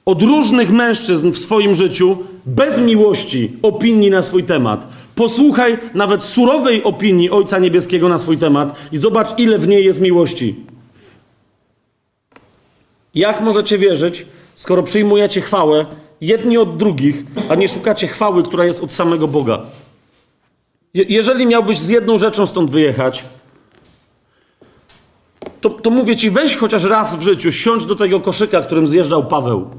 S1: od różnych mężczyzn w swoim życiu, bez miłości, opinii na swój temat. Posłuchaj nawet surowej opinii Ojca Niebieskiego na swój temat i zobacz, ile w niej jest miłości. Jak możecie wierzyć, skoro przyjmujecie chwałę jedni od drugich, a nie szukacie chwały, która jest od samego Boga? Je jeżeli miałbyś z jedną rzeczą stąd wyjechać, to, to mówię ci, weź chociaż raz w życiu, siądź do tego koszyka, którym zjeżdżał Paweł,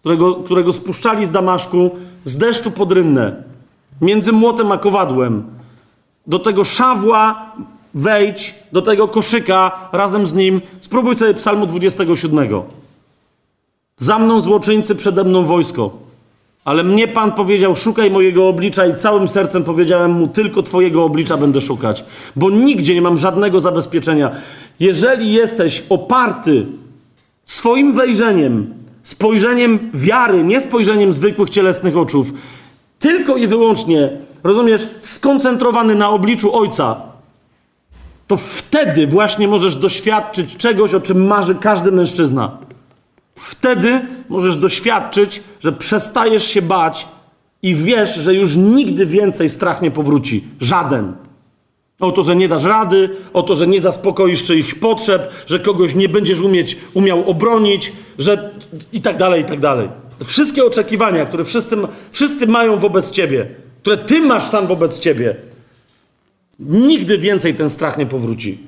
S1: którego, którego spuszczali z Damaszku z deszczu pod rynnę, między młotem a kowadłem. Do tego szawła wejdź do tego koszyka razem z nim. Spróbuj sobie psalmu 27. Za mną złoczyńcy, przede mną wojsko. Ale mnie Pan powiedział: Szukaj mojego oblicza, i całym sercem powiedziałem mu: Tylko Twojego oblicza będę szukać, bo nigdzie nie mam żadnego zabezpieczenia. Jeżeli jesteś oparty swoim wejrzeniem, spojrzeniem wiary, nie spojrzeniem zwykłych cielesnych oczów, tylko i wyłącznie, rozumiesz, skoncentrowany na obliczu Ojca, to wtedy właśnie możesz doświadczyć czegoś, o czym marzy każdy mężczyzna. Wtedy możesz doświadczyć, że przestajesz się bać i wiesz, że już nigdy więcej strach nie powróci. Żaden. O to, że nie dasz rady, o to, że nie zaspokoisz czyich potrzeb, że kogoś nie będziesz umieć, umiał obronić, że i tak dalej, i tak dalej. Wszystkie oczekiwania, które wszyscy, wszyscy mają wobec ciebie, które ty masz sam wobec ciebie, nigdy więcej ten strach nie powróci.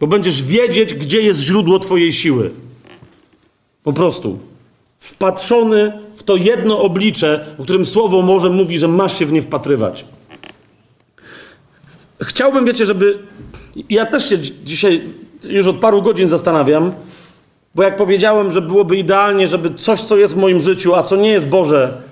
S1: Bo będziesz wiedzieć, gdzie jest źródło twojej siły. Po prostu. Wpatrzony w to jedno oblicze, o którym Słowo może mówi, że masz się w nie wpatrywać. Chciałbym, wiecie, żeby. Ja też się dzisiaj już od paru godzin zastanawiam, bo jak powiedziałem, że byłoby idealnie, żeby coś, co jest w moim życiu, a co nie jest Boże,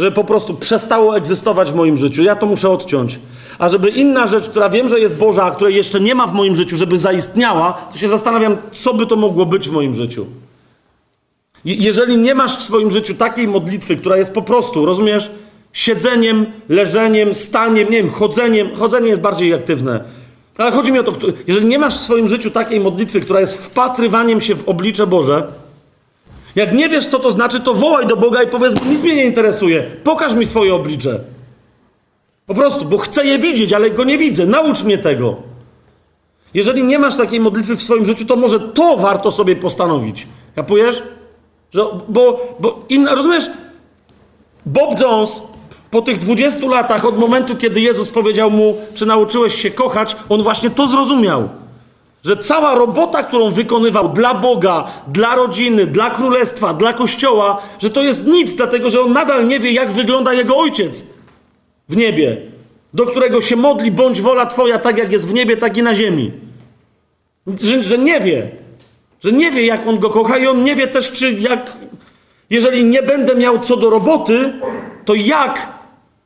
S1: żeby po prostu przestało egzystować w moim życiu. Ja to muszę odciąć. A żeby inna rzecz, która wiem, że jest Boża, a której jeszcze nie ma w moim życiu, żeby zaistniała, to się zastanawiam, co by to mogło być w moim życiu. Jeżeli nie masz w swoim życiu takiej modlitwy, która jest po prostu, rozumiesz, siedzeniem, leżeniem, staniem, nie wiem, chodzeniem, chodzenie jest bardziej aktywne. Ale chodzi mi o to, jeżeli nie masz w swoim życiu takiej modlitwy, która jest wpatrywaniem się w oblicze Boże, jak nie wiesz, co to znaczy, to wołaj do Boga i powiedz, bo nic mnie nie interesuje. Pokaż mi swoje oblicze. Po prostu, bo chcę je widzieć, ale go nie widzę. Naucz mnie tego. Jeżeli nie masz takiej modlitwy w swoim życiu, to może to warto sobie postanowić. Kapujesz? Że, bo, bo in, rozumiesz? Bob Jones po tych 20 latach od momentu, kiedy Jezus powiedział mu, czy nauczyłeś się kochać, on właśnie to zrozumiał. Że cała robota, którą wykonywał dla Boga, dla rodziny, dla królestwa, dla kościoła, że to jest nic, dlatego że on nadal nie wie, jak wygląda jego ojciec w niebie, do którego się modli, bądź wola Twoja, tak jak jest w niebie, tak i na ziemi. Że, że nie wie, że nie wie, jak on go kocha, i on nie wie też, czy jak, jeżeli nie będę miał co do roboty, to jak,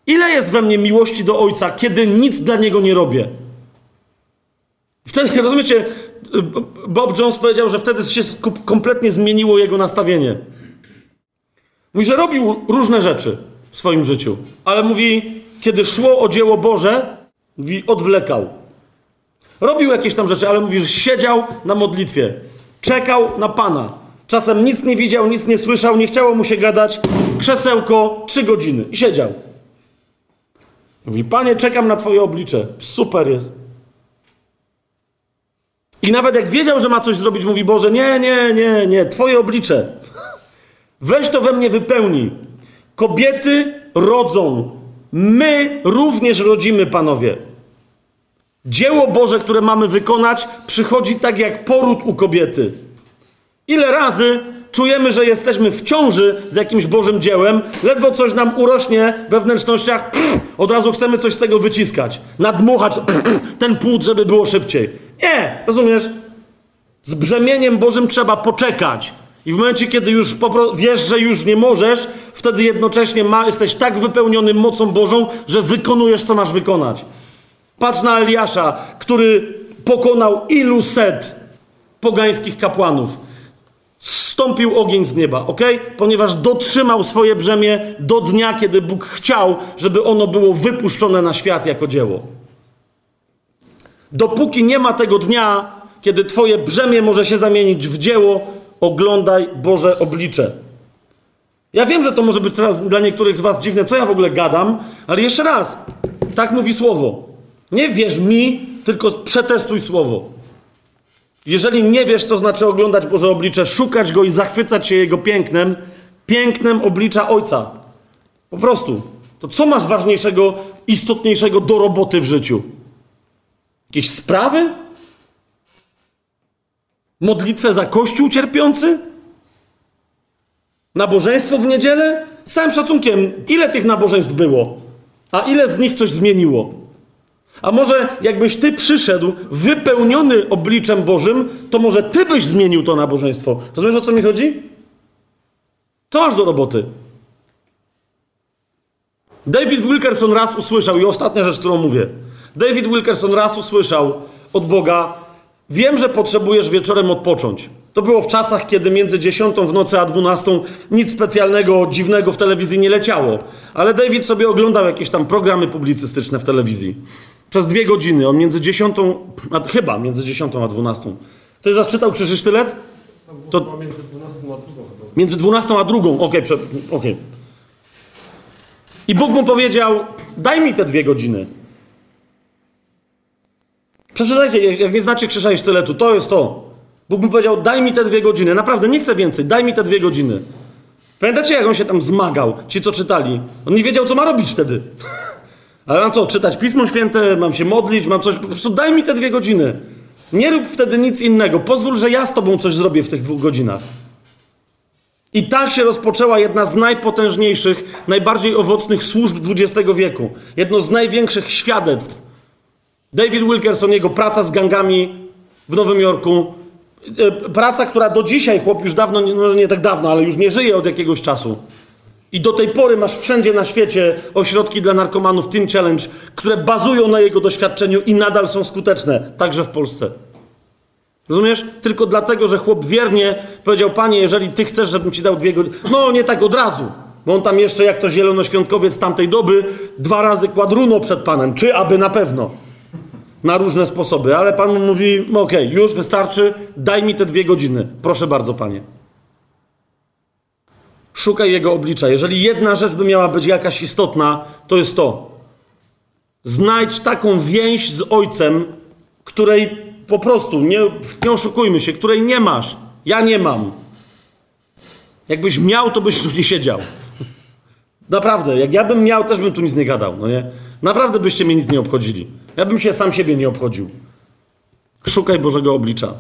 S1: ile jest we mnie miłości do ojca, kiedy nic dla niego nie robię. Wtedy, rozumiecie, Bob Jones powiedział, że wtedy się kompletnie zmieniło jego nastawienie. Mówi, że robił różne rzeczy w swoim życiu, ale mówi, kiedy szło o dzieło Boże, mówi, odwlekał. Robił jakieś tam rzeczy, ale mówi, że siedział na modlitwie, czekał na Pana. Czasem nic nie widział, nic nie słyszał, nie chciało mu się gadać. Krzesełko, trzy godziny i siedział. Mówi, Panie, czekam na Twoje oblicze. Super jest. I nawet jak wiedział, że ma coś zrobić, mówi Boże, nie, nie, nie, nie, Twoje oblicze. Weź to we mnie wypełni. Kobiety rodzą. My również rodzimy, panowie. Dzieło Boże, które mamy wykonać, przychodzi tak jak poród u kobiety. Ile razy czujemy, że jesteśmy w ciąży z jakimś Bożym dziełem, ledwo coś nam urośnie we wnętrznościach, pff, od razu chcemy coś z tego wyciskać, nadmuchać pff, ten płód, żeby było szybciej. Nie, rozumiesz? Z brzemieniem Bożym trzeba poczekać. I w momencie, kiedy już wiesz, że już nie możesz, wtedy jednocześnie ma, jesteś tak wypełniony mocą Bożą, że wykonujesz, co masz wykonać. Patrz na Eliasza, który pokonał ilu set pogańskich kapłanów. Stąpił ogień z nieba, ok? Ponieważ dotrzymał swoje brzemię do dnia, kiedy Bóg chciał, żeby ono było wypuszczone na świat jako dzieło. Dopóki nie ma tego dnia, kiedy Twoje brzemię może się zamienić w dzieło, oglądaj Boże oblicze. Ja wiem, że to może być teraz dla niektórych z Was dziwne, co ja w ogóle gadam, ale jeszcze raz, tak mówi Słowo. Nie wierz mi, tylko przetestuj Słowo. Jeżeli nie wiesz, co znaczy oglądać Boże oblicze, szukać Go i zachwycać się Jego pięknem, pięknem oblicza Ojca. Po prostu. To co masz ważniejszego, istotniejszego do roboty w życiu? Jakieś sprawy? Modlitwę za kościół cierpiący? Nabożeństwo w niedzielę? Z całym szacunkiem, ile tych nabożeństw było? A ile z nich coś zmieniło? A może jakbyś ty przyszedł wypełniony obliczem Bożym, to może ty byś zmienił to nabożeństwo. Rozumiesz o co mi chodzi? To masz do roboty. David Wilkerson raz usłyszał, i ostatnia rzecz, którą mówię. David Wilkerson raz usłyszał od Boga: Wiem, że potrzebujesz wieczorem odpocząć. To było w czasach, kiedy między 10 w nocy a 12 nic specjalnego, dziwnego w telewizji nie leciało. Ale David sobie oglądał jakieś tam programy publicystyczne w telewizji. Przez dwie godziny, on między 10, a, chyba między 10 a 12. Ktoś zaczytał Krzyż i Sztylet? To-
S2: między 12 a 2 chyba.
S1: Między 12 a drugą. Okej, prze... okej. I Bóg mu powiedział: Daj mi te dwie godziny. Przeczytajcie, jak- nie znacie krzyża i sztyletu, to jest to. Bóg mu powiedział: Daj mi te dwie godziny. Naprawdę, nie chcę więcej, daj mi te dwie godziny. Pamiętacie, jak on się tam zmagał, ci co czytali? On nie wiedział, co ma robić wtedy. Ale mam co, czytać Pismo Święte, mam się modlić, mam coś, po prostu daj mi te dwie godziny. Nie rób wtedy nic innego. Pozwól, że ja z tobą coś zrobię w tych dwóch godzinach. I tak się rozpoczęła jedna z najpotężniejszych, najbardziej owocnych służb XX wieku. Jedno z największych świadectw. David Wilkerson, jego praca z gangami w Nowym Jorku. E, Praca, która do dzisiaj, chłop już dawno, no nie tak dawno, ale już nie żyje od jakiegoś czasu. I do tej pory masz wszędzie na świecie ośrodki dla narkomanów Teen Challenge, które bazują na jego doświadczeniu i nadal są skuteczne, także w Polsce. Rozumiesz? Tylko dlatego, że chłop wiernie powiedział, panie, jeżeli ty chcesz, żebym ci dał dwie godziny. No, nie tak od razu. Bo on tam jeszcze, jak to zielonoświątkowiec tamtej doby, dwa razy kładruno przed panem. Czy aby na pewno. Na różne sposoby. Ale pan mu mówi, "No okej, już wystarczy, daj mi te dwie godziny. Proszę bardzo, panie. Szukaj jego oblicza. Jeżeli jedna rzecz by miała być jakaś istotna, to jest to. Znajdź taką więź z ojcem, której po prostu, nie, nie oszukujmy się, której nie masz. Ja nie mam. Jakbyś miał, to byś tu nie siedział. Naprawdę, jak ja bym miał, też bym tu nic nie gadał, no nie? Naprawdę byście mnie nic nie obchodzili. Ja bym się sam siebie nie obchodził. Szukaj Bożego oblicza.